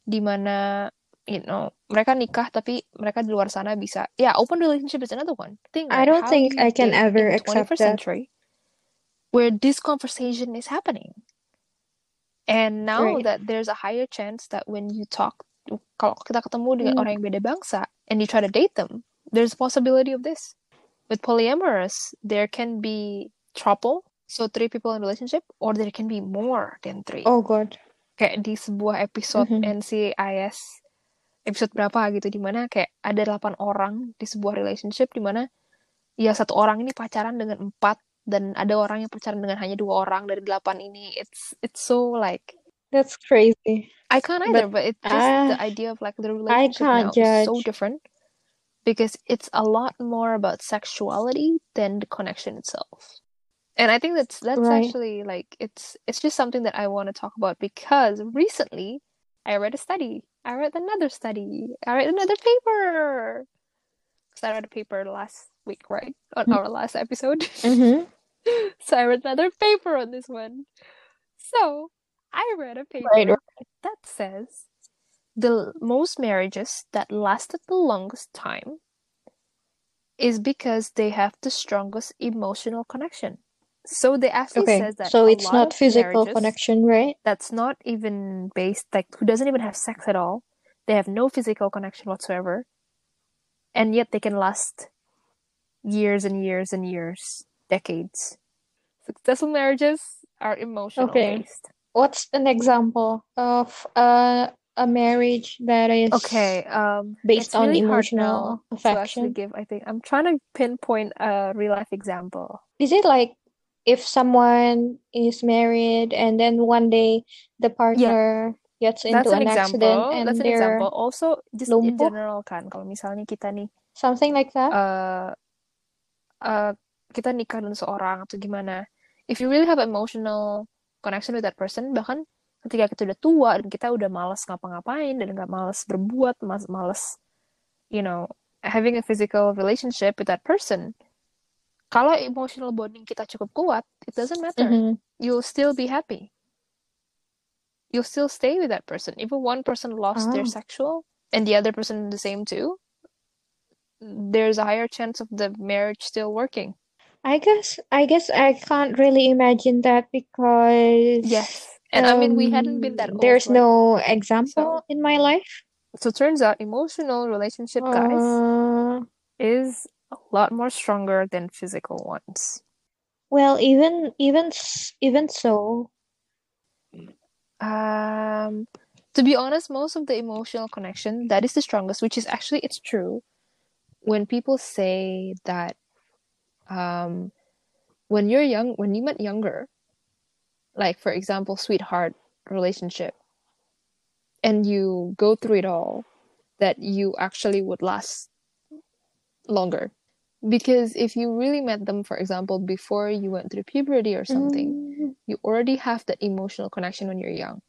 di mana you know mereka nikah tapi mereka di luar sana bisa yeah open relationship is another one thing I don't think I can ever accept 21st that. century where this conversation is happening and now Right. that there's a higher chance that when you talk kalau kita ketemu dengan Mm. orang yang beda bangsa and you try to date them there's a possibility of this with polyamorous there can be trouble so three people in relationship or there can be more than three Oh God. kayak di sebuah episode Mhm. NCIS episode berapa gitu di mana kayak ada 8 orang di sebuah relationship di mana ya satu orang ini pacaran dengan empat dan ada orang yang pacaran dengan hanya dua orang dari delapan ini it's it's so like That's crazy. I can't either But but it's just the ah, idea of like the I relationship can't now is so judge. different because it's a lot more about sexuality than the connection itself and I think that's that's Right. actually like it's it's just something that I want to talk about because recently I read a study. I read another study. I read another paper. Because I read a paper last week, right? On our last episode. Mm-hmm. so I read another paper on this one. So I read a Right. paper that says the most marriages that lasted the longest time is because they have the strongest emotional connection. So they actually Okay. says that So it's not physical connection, right? that's not even based like who doesn't even have sex at all they have no physical connection whatsoever and yet they can last years and years and years decades successful marriages are emotional Okay. based What's an example of a a marriage that is okay um based on really emotional now to actually affection? give i think. I'm trying to pinpoint a real life example. Is it like if someone is married and then one day the yeah. partner gets that's into an an accident and that's an they're example. Also just in general kan kalau misalnya kita nih something like that? uh uh, kita nikah dengan seorang atau gimana. If you really have emotional connection with that person bahkan ketika kita udah tua dan kita udah malas ngapa-ngapain dan nggak malas berbuat malas you know having a physical relationship with that person kalau emotional bonding kita cukup kuat it doesn't matter. Mm-hmm. you'll still be happy. You'll still stay with that person. Even one person lost their Ah, sexual and the other person the same too there's a higher chance of the marriage still working. I guess I guess I can't really imagine that because Yes. And I mean, we hadn't been um that old, there's right? no So, example in my life. so turns out emotional relationship, guys, Uh, is a lot more stronger than physical ones. well, even even even so, Um, to be honest, most of the emotional connection, that is the strongest, which is actually, it's true. When people say that, um, when you're young, when you met younger, like for example, sweetheart relationship, and you go through it all, that you actually would last longer. Because if you really met them, for example, before you went through puberty or something, Mm, you already have that emotional connection when you're young.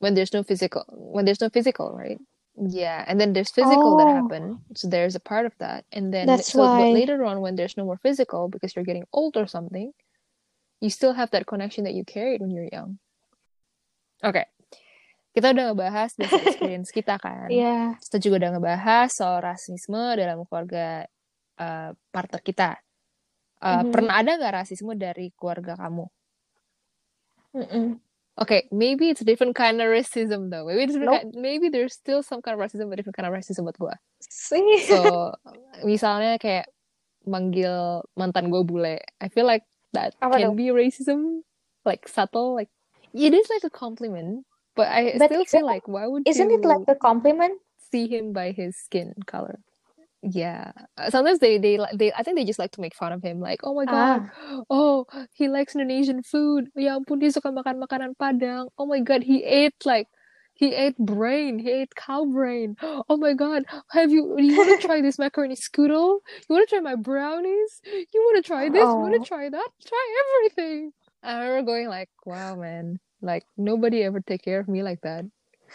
When there's no physical, when there's no physical, right? Yeah, and then there's physical that Oh, happen. So there's a part of that. And then that's so but later on when there's no more physical because you're getting old or something, you still have that connection that you carried when you're young. Oke. Kita udah ngebahas basic experience kita kan. Yeah. Kita juga udah ngebahas soal rasisme dalam keluarga eh, partner kita. Eh, Mhm. pernah ada nggak rasisme dari keluarga kamu? Mm-mm. Okay, maybe it's a different kind of racism though. Maybe it's Nope. kind- maybe there's still some kind of racism, but different kind of racism buat gue. See? So, misalnya kayak manggil mantan gue bule. I feel like that Apa can be racism, like subtle, like it is like a compliment, but I But still feel like why would isn't it like a compliment? see him by his skin color? Yeah, Uh, sometimes they they they I think they just like to make fun of him, like oh my god, Ah, oh he likes Indonesian food. Ya ampun dia suka makan makanan Padang. Oh my god, he ate like he ate brain, he ate cow brain. Oh my god, have you you want to try this macaroni schotel? You want to try my brownies? You want to try this? You want to oh, try that? Try everything. I remember going like, wow man, like nobody ever take care of me like that.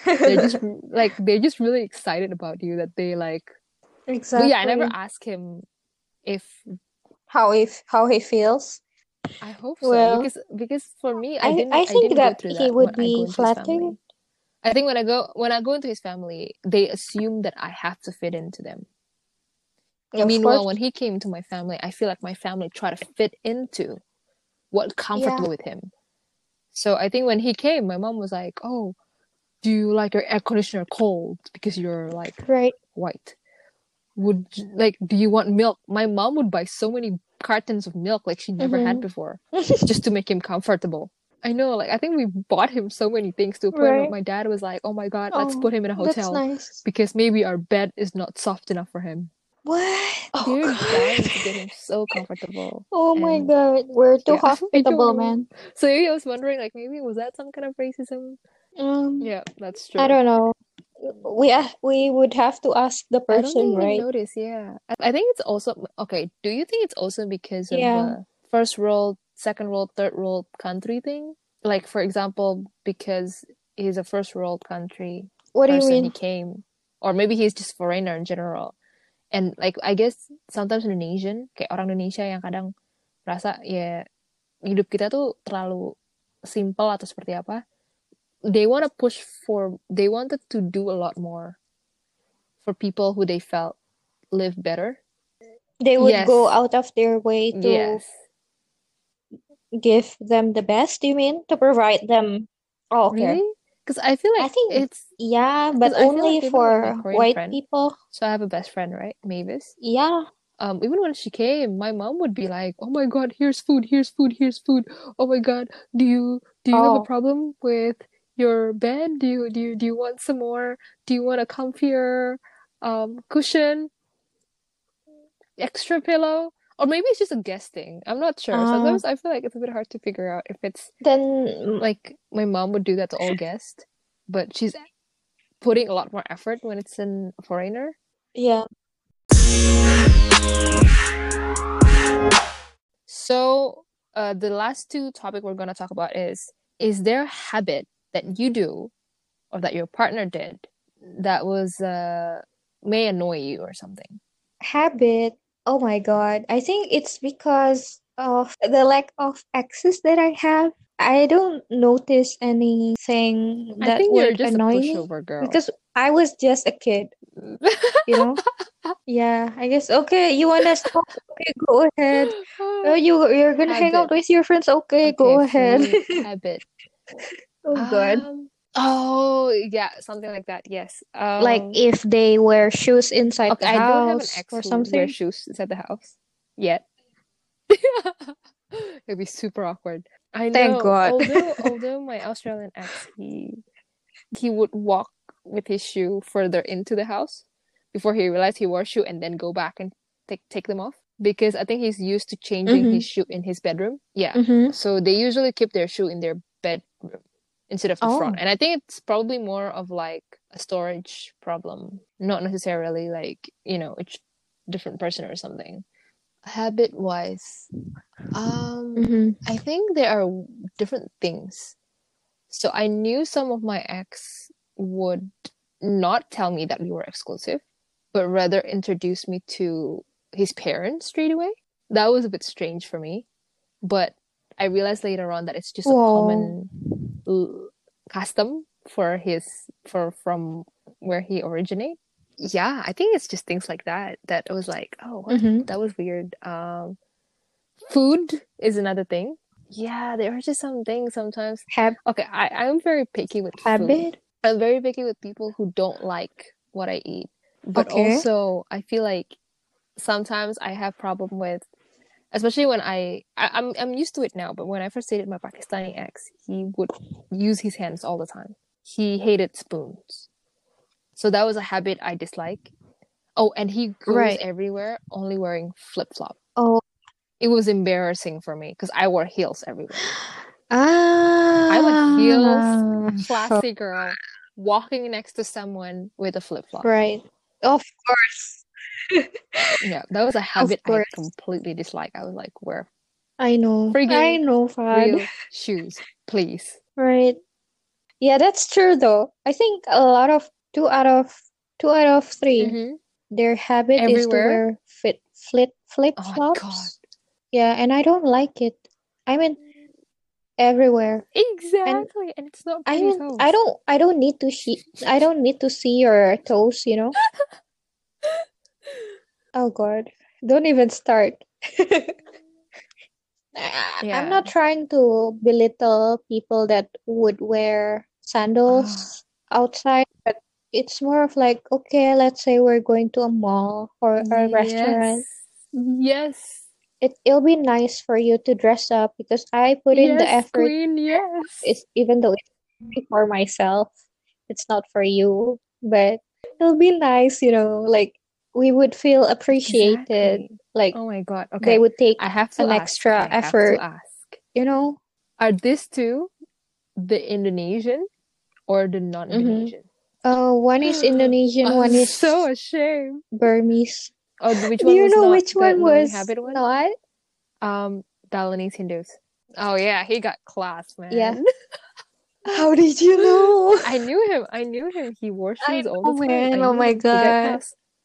They're just like they're just really excited about you that they like. But yeah, I never ask him if How if how he feels? I hope so Well, because because for me I I didn't I I think didn't go that he would when I go be into his family. flattered. I think when I go when I go into his family, they assume that I have to fit into them. Of Meanwhile, course. when he came to my family, I feel like my family tried to fit into what Yeah. comfortable with him. So I think when he came, my mom was like, "Oh, do you like your air conditioner cold because you're like Right. white? Would like do you want milk?" My mom would buy so many cartons of milk like she never had Mm-hmm. before just to make him comfortable. I know, like I think we bought him so many things to a point where my dad was like, "Oh my God, let's Oh, put him in a that's hotel nice. because maybe our bed is not soft enough for him." What? Oh They're dying to get God. him so comfortable, Oh my God. We're too yeah, hospitable, man. So maybe I was wondering, like maybe was that some kind of racism? Um, Yeah, that's true. I don't know. We uh, we would have to ask the person, right? notice. Yeah, I, I think it's also okay. Do you think it's also because of Yeah. the first world, second world, third world country thing? Like for example, because he's a first world country What do you person, he came, or maybe he's just foreigner in general. And like I guess sometimes Indonesian, kayak orang Indonesia yang kadang merasa ya hidup kita tuh terlalu simple atau seperti apa. They want to push for, they wanted to do a lot more for people who they felt live better. They would go out of their way to yes. Give them the best, you mean? To provide them. Oh, okay. Really? Because I feel like I think, it's, yeah, but only like even with my for white friend, people. so I have a best friend, right? Mavis. Yeah. um even when she came my mom would be like oh my god here's food here's food here's food oh my god do you do you have a Oh, problem with your bed do you do you do you want some more do you want a comfier um cushion extra pillow or maybe it's just a guessing i'm not sure uh, sometimes i feel like it's a bit hard to figure out if it's then, like my mom would do that to all guests but she's putting a lot more effort when it's in a foreigner yeah. So, uh, the last two topic we're going to talk about is is there a habit that you do or that your partner did that was uh may annoy you or something? Habit. Oh my God. I think it's because of the lack of access that I have. I don't notice anything I that think you're would just annoy me pushover girl. because I was just a kid, you know? Yeah, I guess okay, you wanna stop? Okay, go ahead. Oh, you you're gonna hang out with your friends? Okay, go Okay, for ahead. habit. Oh God. Um, oh yeah, something like that. Yes. Like Um, if they wear shoes inside okay, the I don't have an house ex or something. shoes inside the house yet. It'd be super awkward. I know. Thank. God. Although although my Australian ex he he would walk with his shoe further into the house before he realized he wore a shoe and then go back and take take them off. because I think he's used to changing Mm-hmm. his shoe in his bedroom. Yeah. Mm-hmm. So they usually keep their shoe in their bedroom instead of the front. Oh. And I think it's probably more of like a storage problem, not necessarily like, you know, it's different person or something. Habit wise, um, Mm-hmm. I think there are different things. So I knew some of my ex would not tell me that we were exclusive, but rather introduce me to his parents straight away. That was a bit strange for me, but I realized later on that it's just a common l- custom for his for from where he originate. Yeah, I think it's just things like that that was like, oh, what? Mm-hmm. that was weird. Um, food is another thing. Yeah, there are just some things sometimes. Hab- Okay, I I'm very picky with food. I'm very picky with people who don't like what I eat. But Okay. also, I feel like sometimes I have problem with, especially when I, I I'm I'm used to it now. But when I first dated my Pakistani ex, he would use his hands all the time. He hated spoons, so that was a habit I dislike. Oh, and he goes Right. everywhere only wearing flip flop. Oh. It was embarrassing for me because I wore heels everywhere. Ah. I'm a heels classy girl walking next to someone with a flip flop. Right. Of course. Yeah, that was a habit I completely dislike. I was like, wear I know. I know, Fad. shoes, please. Right. Yeah, that's true though. I think a lot of two out of two out of 3 hmm their habit is to Everywhere? wear fit flip flip Oh flops. Yeah, and I don't like it. I mean, everywhere. Exactly. And it's not I mean, toes. I don't I don't need to see I don't need to see your toes, you know? Oh God. Don't even start. I- I'm not trying to belittle people that would wear sandals ah. outside, but it's more of like, okay, let's say we're going to a mall or a restaurant. Yes. Yes. It it'll be nice for you to dress up because I put in the effort. queen, yes. It's even though it's for myself, it's not for you, but it'll be nice, you know, like we would feel appreciated. Exactly. Like Oh my God. okay. they would take I have an ask. extra I effort, ask. you know? Are these two the Indonesian or the non-Indonesian? Uh, one is Indonesian, I'm one is so ashamed. Burmese. Oh, which Do one you was know not which one was habit one? not? Um, Balinese Hindus. Oh yeah, he got class, man. Yeah. How did you know? I knew him. I knew him. He wore I shoes all know, the time. Man. Oh my him. He got God.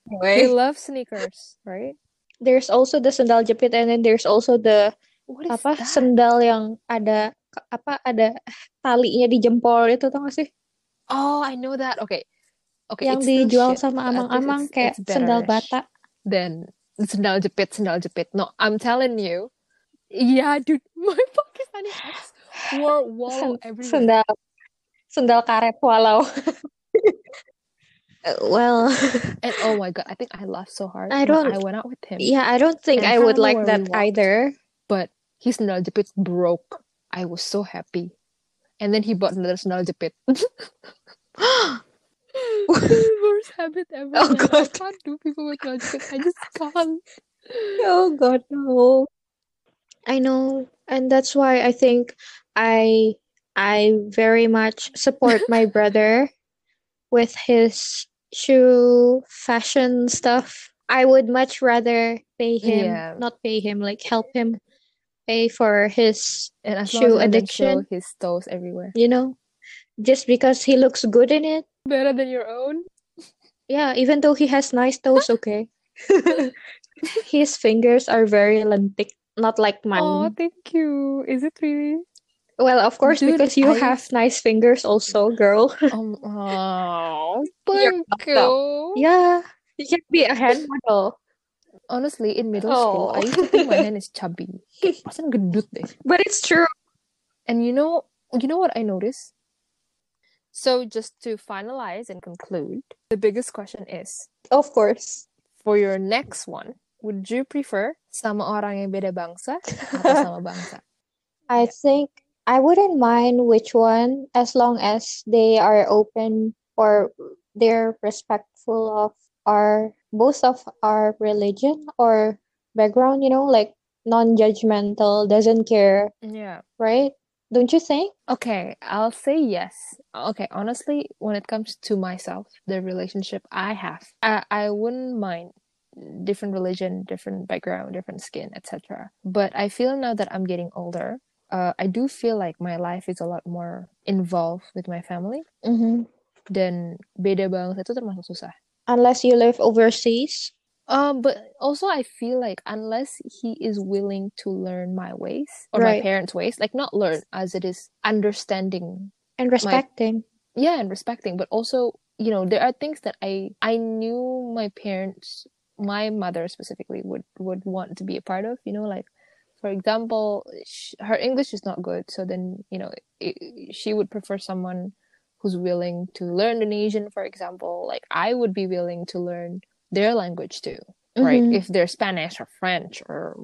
Anyway, loves sneakers, right? there's also the sandal jepit and then there's also the What is apa that? sendal yang ada apa ada talinya di jempol itu tau gak sih? Oh, I know that. Okay. Okay, Yang dijual shit, sama least amang-amang it's kayak it's sendal bata. than sendal jepit, sendal jepit. No, I'm telling you. Yeah, dude, my Pakistani ex wore wallow Sen- everywhere. sendal sendal karet walau. Uh, Well, And oh my God, I think I laughed so hard I when I don't. went out with him. Yeah, I don't think I I would like that either. but his sandal jepit broke. I was so happy. And then he bought another sandal jepit. This is the worst habit ever, Oh man. I God. can't do people with sandal. I just can't. Oh God, no. I know, and that's why I think I I very much support my brother with his shoe fashion stuff. I would much rather pay him, Yeah. not pay him, like help him pay for his And as long shoe as I show addiction, his toes everywhere. you know, just because he looks good in it. Better than your own. Yeah, even though he has nice toes, okay. His fingers are very lentik, not like mine Oh, thank you. Is it really? Well, of course, Dude, because you I have nice fingers also, girl. um oh thank you. Yeah, you can be a hand model. Honestly, in middle school, I Oh, used to think my hand is chubby. Kayak perasaan gendut deh. but it's true. And you know, you know what I noticed? So just to finalize and conclude, the biggest question is, Of course. for your next one, would you prefer sama orang yang beda bangsa atau sama bangsa? I think I wouldn't mind which one as long as they are open or they're respectful of our both of our religion or background, you know, like non-judgmental, doesn't care, Yeah. right? Don't you think? Okay, I'll say yes. Okay, honestly, when it comes to myself, the relationship I have, I, I wouldn't mind different religion, different background, different skin, etc. But I feel now that I'm getting older, uh, I do feel like my life is a lot more involved with my family Mm-hmm. dan beda banget itu termasuk susah. Unless you live overseas. Um, but also I feel like unless he is willing to learn my ways or my parents' ways, like not learn as it is understanding And respecting. yeah and respecting but also you know there are things that i i knew my parents my mother specifically would would want to be a part of you know like for example sh- her english is not good so then you know it, she would prefer someone who's willing to learn indonesian for example like i would be willing to learn their language too right Mhm. if they're spanish or french or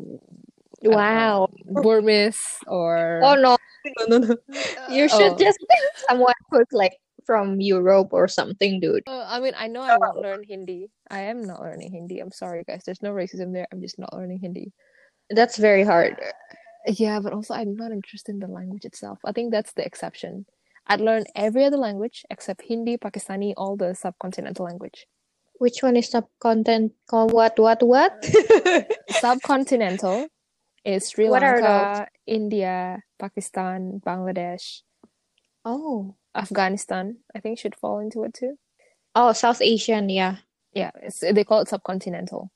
I don't know, Wow. burmese or Oh no. No, no, no. You should Oh. just pick someone who's like from Europe or something, dude. Uh, I mean, I know I won't learn Hindi. I am not learning Hindi. I'm sorry, guys. There's no racism there. I'm just not learning Hindi. That's very hard. Yeah, but also I'm not interested in the language itself. I think that's the exception. I'd learn every other language except Hindi, Pakistani, all the subcontinental language. Which one is subcontinent? What, what, what? Subcontinental is Sri Lanka, India, Pakistan, Bangladesh, Oh. Afghanistan. I think should fall into it too. Oh, South Asian, yeah. Yeah, it's, they call it subcontinental.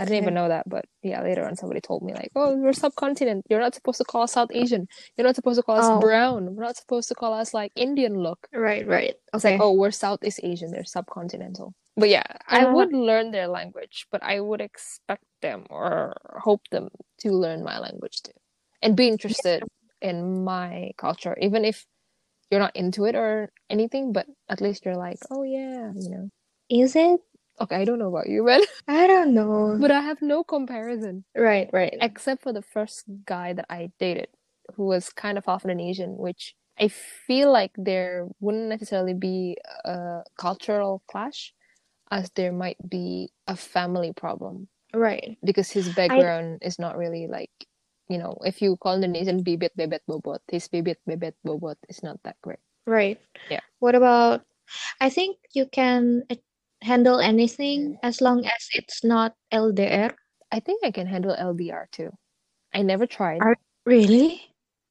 I didn't even know that, but yeah, later on somebody told me like, "Oh, we're subcontinent. You're not supposed to call us South Asian. You're not supposed to call us Oh. brown. We're not supposed to call us like Indian look." Right, right. It's Okay. like, "Oh, we're Southeast Asian. They're subcontinental." But yeah, I Uh, would learn their language, but I would expect them or hope them to learn my language too and be interested in my culture, even if you're not into it or anything. But at least you're like, "Oh yeah," you know. Is it? Okay, I don't know about you, man, I don't know. but I have no comparison. Right, right. except for the first guy that I dated, who was kind of half Indonesian, which I feel like there wouldn't necessarily be a cultural clash, as there might be a family problem Right. because his background is not really like, you know, if you call Indonesian bibit bebet bobot, his bibit bebet bobot is not that great. Right. Yeah. What about, I think you can handle anything as long as it's not LDR. I think I can handle LDR too. I never tried. Are- Really?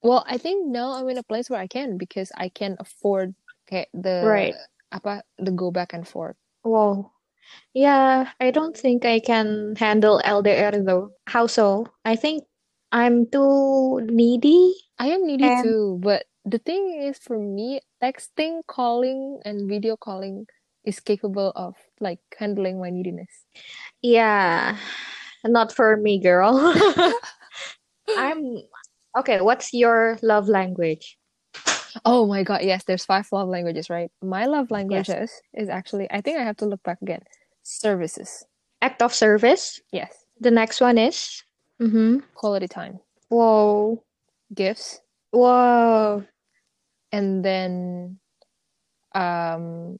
Well, I think now I'm in a place where I can because I can afford okay, the Right. apa the go back and forth. Wow. Yeah, I don't think I can handle LDR though. How so? I think I'm too needy. I am needy And- too, but the thing is for me, texting, calling, and video calling is capable of like handling my neediness. Yeah, not for me, girl. I'm okay. What's your love language? Oh my God, yes, there's five love languages, right? My love languages is actually, I think I have to look back again. Services. Act of service. Yes. The next one is. Mm-hmm. Quality time. Whoa. Gifts. Whoa. And then um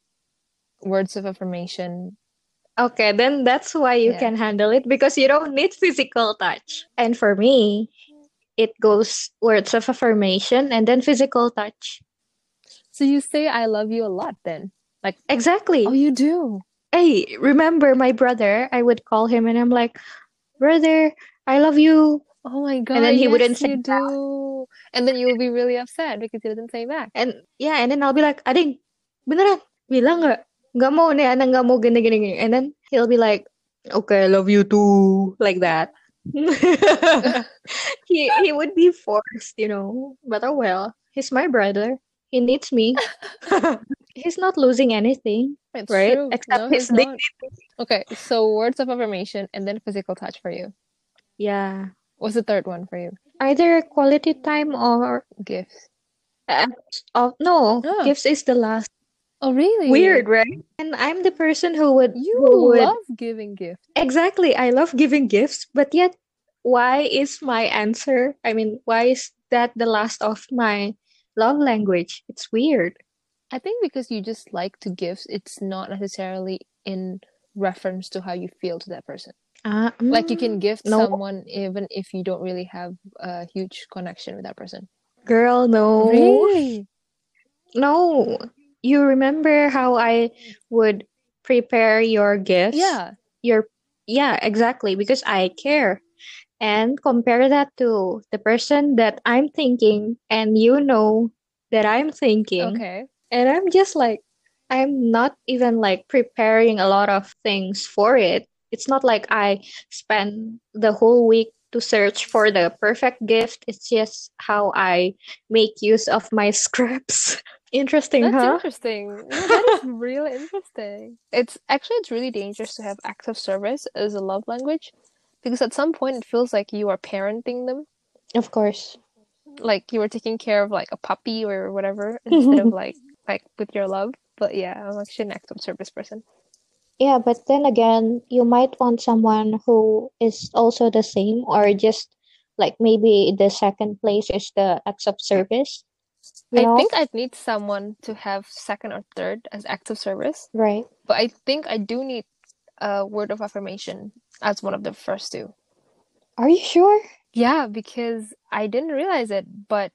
words of affirmation. Okay, then that's why you Yeah. can handle it because you don't need physical touch. And for me, it goes words of affirmation and then physical touch. So you say I love you a lot then. Like Exactly. Oh, you do. Hey, remember my brother? I would call him and I'm like, brother, I love you. Oh my God, And then he yes, wouldn't say you do. And then you'll be really upset because he didn't say back. And yeah, and then I'll be like, Ading, beneran? Bilang nggak? Nggak mau nih, anak nggak mau gini gini gini. And then he'll be like, okay, I love you too, like that. he he would be forced, you know. But oh well, he's my brother. He needs me. He's not losing anything, It's right? true. Except No, his dignity. Okay, so words of affirmation and then physical touch for you. Yeah. What's the third one for you? Either quality time or Gifts. oh no, Ah. gifts is the last. Oh, really? Weird, right? And I'm the person who would You who would love giving gifts. Exactly. I love giving gifts, but yet, why is my answer? I mean, why is that the last of my love language? It's weird. I think because you just like to give, it's not necessarily in reference to how you feel to that person. Ah, Like you mm, can gift no, someone even if you don't really have a huge connection with that person. girl, no. Really? No. You remember how I would prepare your gifts? Yeah. Your yeah, exactly, because I care. And compare that to the person that I'm thinking and you know that I'm thinking. Okay. And I'm just like I'm not even like preparing a lot of things for it. It's not like I spend the whole week to search for the perfect gift. It's just how I make use of my scraps. Interesting, That's huh? interesting. No, that is really interesting. It's actually it's really dangerous to have acts of service as a love language because at some point it feels like you are parenting them, Of course. like you were taking care of like a puppy or whatever instead of like like with your love. But yeah, I'm actually an act of service person. Yeah, but then again, you might want someone who is also the same, or just like maybe the second place is the acts of service, you I know? think I'd need someone to have second or third as acts of service, Right. but I think I do need a word of affirmation as one of the first two. Are you sure? Yeah, because I didn't realize it, but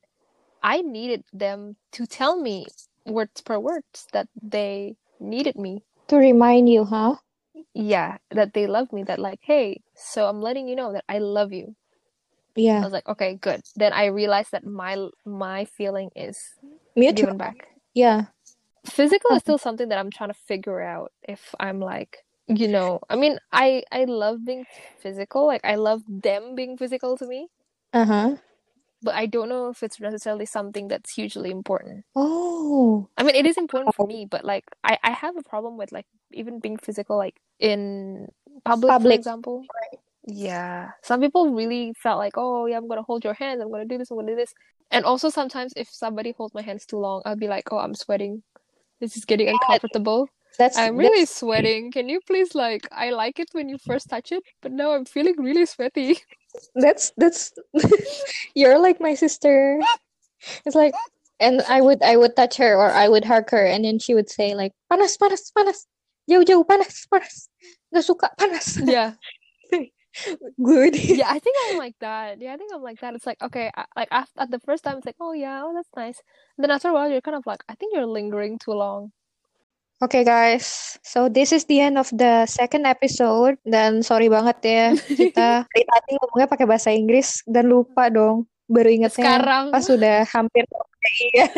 I needed them to tell me words per words that they needed me. To remind you, huh? Yeah, that they love me, that like, hey, so I'm letting you know that I love you. Yeah i was like, okay, good. Then I realized that my my feeling is Mutual. given back. Yeah. Physical is still something that I'm trying to figure out if I'm like, you know, I mean, I I love being physical, like I love them being physical to me, Uh-huh. but I don't know if it's necessarily something that's hugely important. Oh. I mean, it is important for me, but like I, I have a problem with like even being physical, like in public, for Public. example. Yeah. Some people really felt like, oh yeah, I'm gonna hold your hands, I'm gonna do this, I'm gonna do this. And also sometimes if somebody holds my hands too long, I'll be like, oh, I'm sweating. This is getting uncomfortable. That's I'm really that's sweating. Can you please like I like it when you first touch it, but now I'm feeling really sweaty. that's that's you're like my sister. It's like and I would I would touch her or I would hug her and then she would say like panas panas panas jauh jauh panas panas suka panas Yeah. good Yeah, I think I'm like that. Yeah, I think I'm like that. It's like, okay, I, like after, at the first time, it's like, oh yeah, oh that's nice. And then after a while, you're kind of like, I think you're lingering too long. Okay guys, so this is the end of the second episode dan sorry banget ya kita dari tadi ngomongnya pakai bahasa Inggris dan lupa dong baru ingetnya Sekarang. pas sudah hampir iya.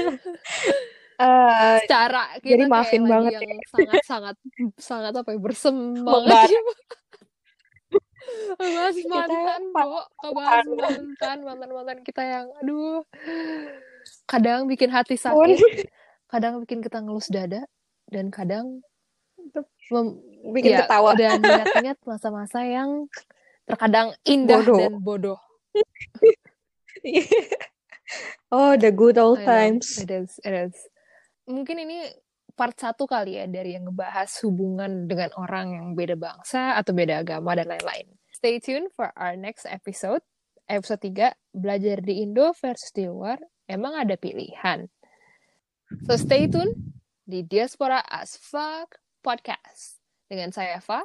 Eh, Secara Jadi maafin banget yang sangat-sangat sangat apa ya bersemangat Kita mantan, pa- Bo. Ngebahas mantan, mantan-mantan kita yang aduh. Kadang bikin hati sakit, kadang bikin kita ngelus dada, dan kadang mem- bikin ya, ketawa. dan ingat-ingat masa-masa yang terkadang indah Bodoh. dan bodoh. Oh, the good old I know, times. It is, it is. Mungkin ini part satu kali ya dari yang ngebahas hubungan dengan orang yang beda bangsa atau beda agama dan lain-lain. Stay tuned for our next episode. Episode 3, belajar di Indo versus di luar, emang ada pilihan. So stay tune di Diaspora as Fuck Podcast. Dengan saya Fa,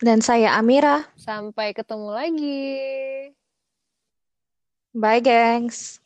Dan saya Amira. sampai ketemu lagi. Bye, gengs.